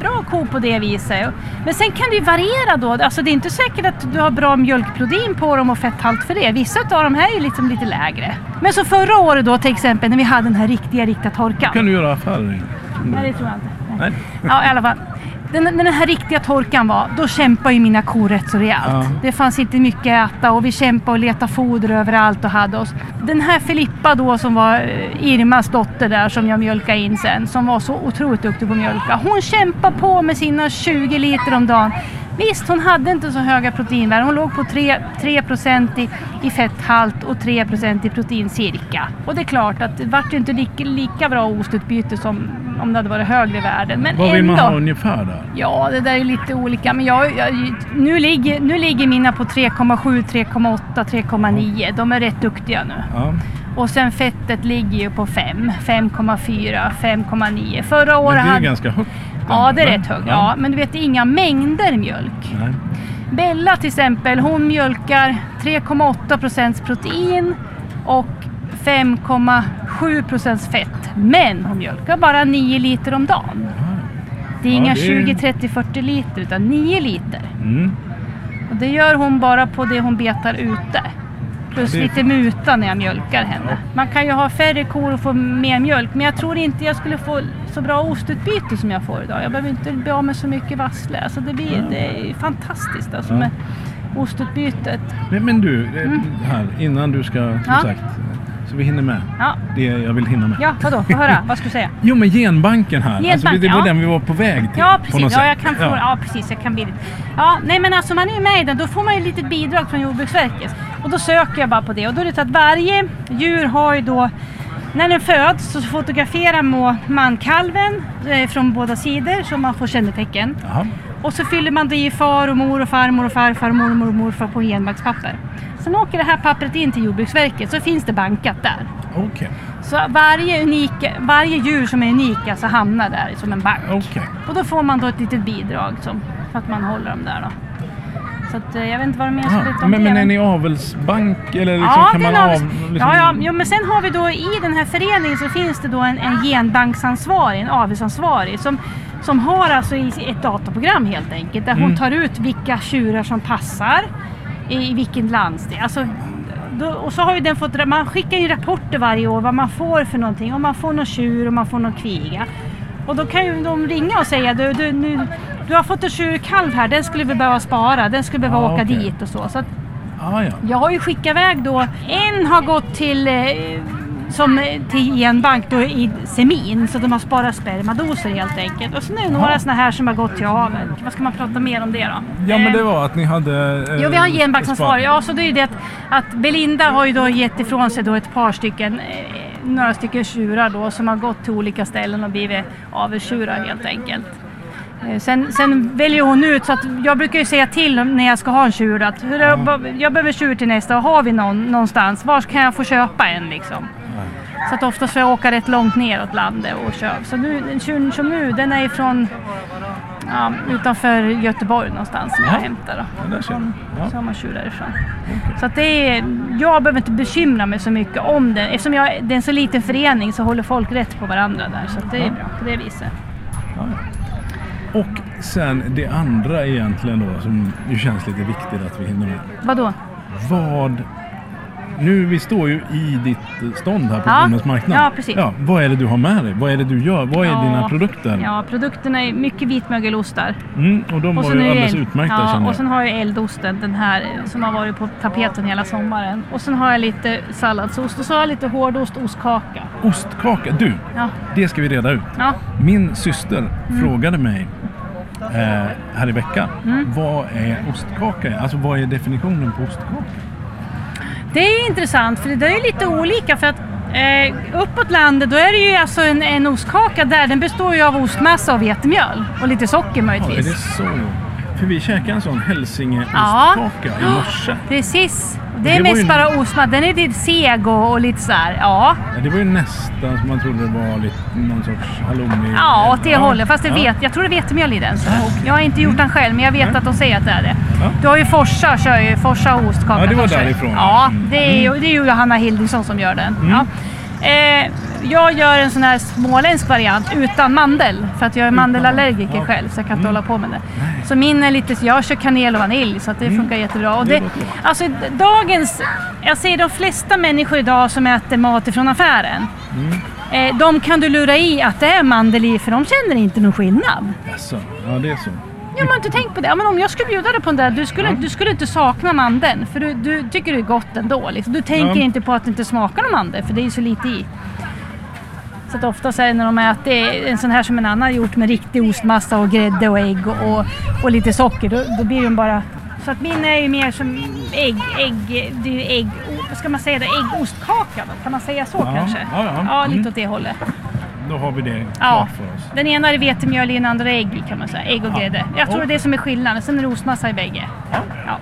bra ko på det viset. Men sen kan det ju variera då. Alltså det är inte säkert att du har bra mjölkprotein på dem och fetthalt för det. Vissa av dem här är liksom lite lägre. Men så förra året då till exempel när vi hade den här riktiga, riktiga torkan. Kan du göra affärer? Nej, det tror jag inte. Nej. Nej. Ja, i alla fall. Den, den här riktiga torkan var, då kämpade ju mina kor rätt så rejält. Ja. Det fanns inte mycket att äta och vi kämpade och letade foder överallt och hade oss. Den här Filippa då som var eh, Irmas dotter där som jag mjölkade in sen, som var så otroligt duktig på att mjölka. Hon kämpade på med sina 20 liter om dagen. Visst, hon hade inte så höga proteinvärden. Hon låg på 3, 3% i, i fetthalt och 3% i protein cirka. Och det är klart att det vart ju inte lika, lika bra ostutbyte som om det hade varit högre värden. Men Vad vill ändå. man ha ungefär där? Ja, det där är lite olika. Men jag, jag, nu, ligger, nu ligger mina på 3,7, 3,8, 3,9. De är rätt duktiga nu. Ja. Och sen fettet ligger ju på 5, 5,4, 5,9. Förra året Men det är hade... ganska högt. Ja, det är rätt högt. Ja. Men du vet, det är inga mängder mjölk. Nej. Bella till exempel, hon mjölkar 3,8 procents protein och 5,7 procents fett. Men hon mjölkar bara 9 liter om dagen. Det är Ja, inga det är- 20, 30, 40 liter utan 9 liter. Mm. Och det gör hon bara på det hon betar ute. Plus Det lite muta när jag mjölkar henne. Man kan ju ha färre kor och få mer mjölk men jag tror inte jag skulle få så bra ostutbyte som jag får idag. Jag behöver inte bli av med så mycket vassle. Alltså det, blir, det är fantastiskt alltså Ja. med ostutbytet. Men, men du, eh, här, innan du ska, som Mm. Ja. sagt, så vi hinner med. Ja, Det jag vill hinna med. ja vadå? Få höra. Vad ska du säga? Jo men genbanken här, alltså, Genbank, det var ja. den vi var på väg till. Ja precis, ja, jag kan få, ja. precis, jag kan bli. Ja, nej men alltså man är ju med i den, då får man ju ett litet bidrag från Jordbruksverket. Och då söker jag bara på det och då är det så att varje djur har ju då när den föds så fotograferar man mankalven eh, från båda sidor så man får kännetecken. Jaha. Och så fyller man det i far och mor och farmor och farfar och mormor och morfar på genbankspapper. Sen åker det här pappret in till Jordbruksverket så finns det bankat där. Okej, Så varje, unik, varje djur som är unik alltså hamnar där som en bank. okej. Och då får man då ett litet bidrag som, för att man håller dem där då. Så att, eh, jag vet inte vad de mer Aha. berätta om Men, det. men är ni avelsbank eller liksom, ja, kan man av... Liksom, ja, ja, jo, men sen har vi då i den här föreningen så finns det då en, en genbanksansvarig, en avelsansvarig som, som har alltså ett dataprogram helt enkelt där hon Mm. tar ut vilka tjurar som passar i, i vilken landsdel. Alltså, då, och så har ju den fått, man skickar ju rapporter varje år vad man får för någonting, om man får någon tjur och man får någon kviga. Och då kan ju de ringa och säga du, du, nu, du har fått en tjurkalv här, den skulle vi behöva spara, den skulle behöva Ja, åka okej. dit och så. så Ah, ja. jag har ju skickat iväg då, en har gått till, eh, som, eh, till genbank då i semin, så de har sparat spermadoser helt enkelt. Och sen är det några Jaha. sådana här som har gått till havet. Vad ska man prata mer om det då? ja, men Eh, det var att ni hade... eh, Jo, vi har en genbanksansvarig. span- Ja, så det är ju det att, att Belinda har ju då gett ifrån sig då ett par stycken, eh, några stycken tjurar då som har gått till olika ställen och blivit avelstjurar helt enkelt. Eh, Sen, sen väljer hon ut så jag brukar ju säga till när jag ska ha en tjur att hur, jag, jag behöver tjur till nästa har vi någon någonstans, var kan jag få köpa en liksom? Så att oftast får jag åka rätt långt neråt landet och köpa. Så nu, den tjuren som nu, den är ifrån ja, utanför Göteborg någonstans som jag Ja. hämtar. Då. Ja, du. Ja. Man tjur därifrån. Så att det är, jag behöver inte bekymra mig så mycket om det. Eftersom jag, det är en så liten förening så håller folk rätt på varandra där. Så det är Ja. bra på det viset. Och sen det andra egentligen då som ju känns lite viktigt att vi hinner med. Vadå? Vad... Nu, vi står ju i ditt stånd här på Ja. Bondens marknad. Ja, precis. Ja, vad är det du har med dig? Vad är det du gör? Vad är Ja. dina produkter? Ja, produkterna är mycket vitmögelostar. Mm, och de var sen ju alldeles eld- utmärkta ja, känner och sen har jag eldosten, den här som har varit på tapeten hela sommaren. Och sen har jag lite salladsost och så har jag lite hårdost, ostkaka. Ostkaka. Du, Ja, det ska vi reda ut. ja. Min syster Mm. frågade mig eh, här i veckan. Mm. Vad är ostkaka? Alltså vad är definitionen på ostkaka? Det är intressant för det där är lite olika för att eh, uppåt landet då är det ju alltså en, en ostkaka där. Den består ju av ostmassa och vetemjöl och lite socker Ja, är möjligtvis. det så? För vi käkade en sån Ja. hälsingeostkaka i morse. Precis. Det Det är var mest ju- bara ostmassa. Den är lite seg och, och lite så här. Ja, Ja, det var ju nästan som man trodde det var lite, någon sorts halloumi. ja åt det hållet. Fast det ja. vet, jag tror det är vetemjöl i den. Så. Ja, okej. Jag har inte gjort den själv men jag vet att de säger att det är det. Ja. Du har ju Forsa, kör ju Forsa ostkaka. Ja, det var därifrån. Ja, Mm. det är ju, det är ju Johanna Hildingsson som gör den. Ja. Eh, jag gör en sån här småländsk variant utan mandel. För att jag är mandelallergiker Ja. själv så jag kan inte Mm. hålla på med det. Så min är lite, jag kör kanel och vanilj så att det funkar jättebra. Och Det det, alltså dagens, jag ser de flesta människor idag som äter mat ifrån affären. Mm. Eh, de kan du lura i att det är mandel i för de känner inte någon skillnad. Jaså, ja det är så. Jag har inte tänkt på det. Ja, men om jag skulle bjuda dig på den där, du skulle, du skulle inte sakna mandeln. För du, du tycker det är gott ändå. Liksom. Du tänker Ja. inte på att det inte smakar någon mandel, för det är ju så lite i. Så att ofta så är det när de äter en sån här som en annan har gjort med riktig ostmassa och grädde och ägg och, och, och lite socker, då, då blir den bara... Så att min är ju mer som ägg, ägg, det är ju ägg, vad ska man säga äggostkaka då? Kan man säga så Ja, kanske? ja, ja. ja lite Mm. åt det hållet. Då har vi det Ja, klart för oss. den ena är vetemjöl i, den andra ägg kan man säga. Ägg och Ja. grädde. Jag tror det är det som är skillnaden. Sen är det ostmassa i bägge. Ja. Ja.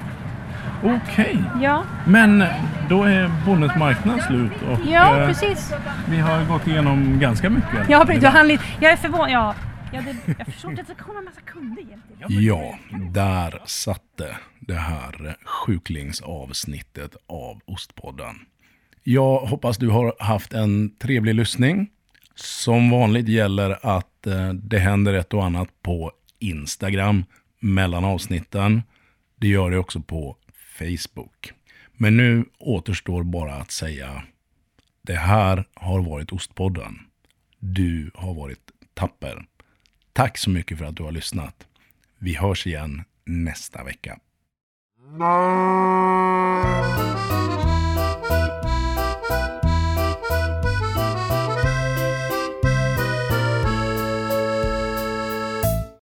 Okej, Ja, men då är Bondens marknad slut och ja eh, precis. vi har gått igenom ganska mycket. Ja, precis. Du hann lite. Jag är förvånad. Ja. Ja, det, jag förstår inte att det kommer en massa kunder egentligen. Ja, där satte det här sjuklingsavsnittet av Ostpodden. Jag hoppas du har haft en trevlig lyssning. Som vanligt gäller att eh, det händer ett och annat på Instagram mellan avsnitten. Det gör det också på Facebook. Men nu återstår bara att säga det här har varit Ostpodden. Du har varit tapper. Tack så mycket för att du har lyssnat. Vi hörs igen nästa vecka.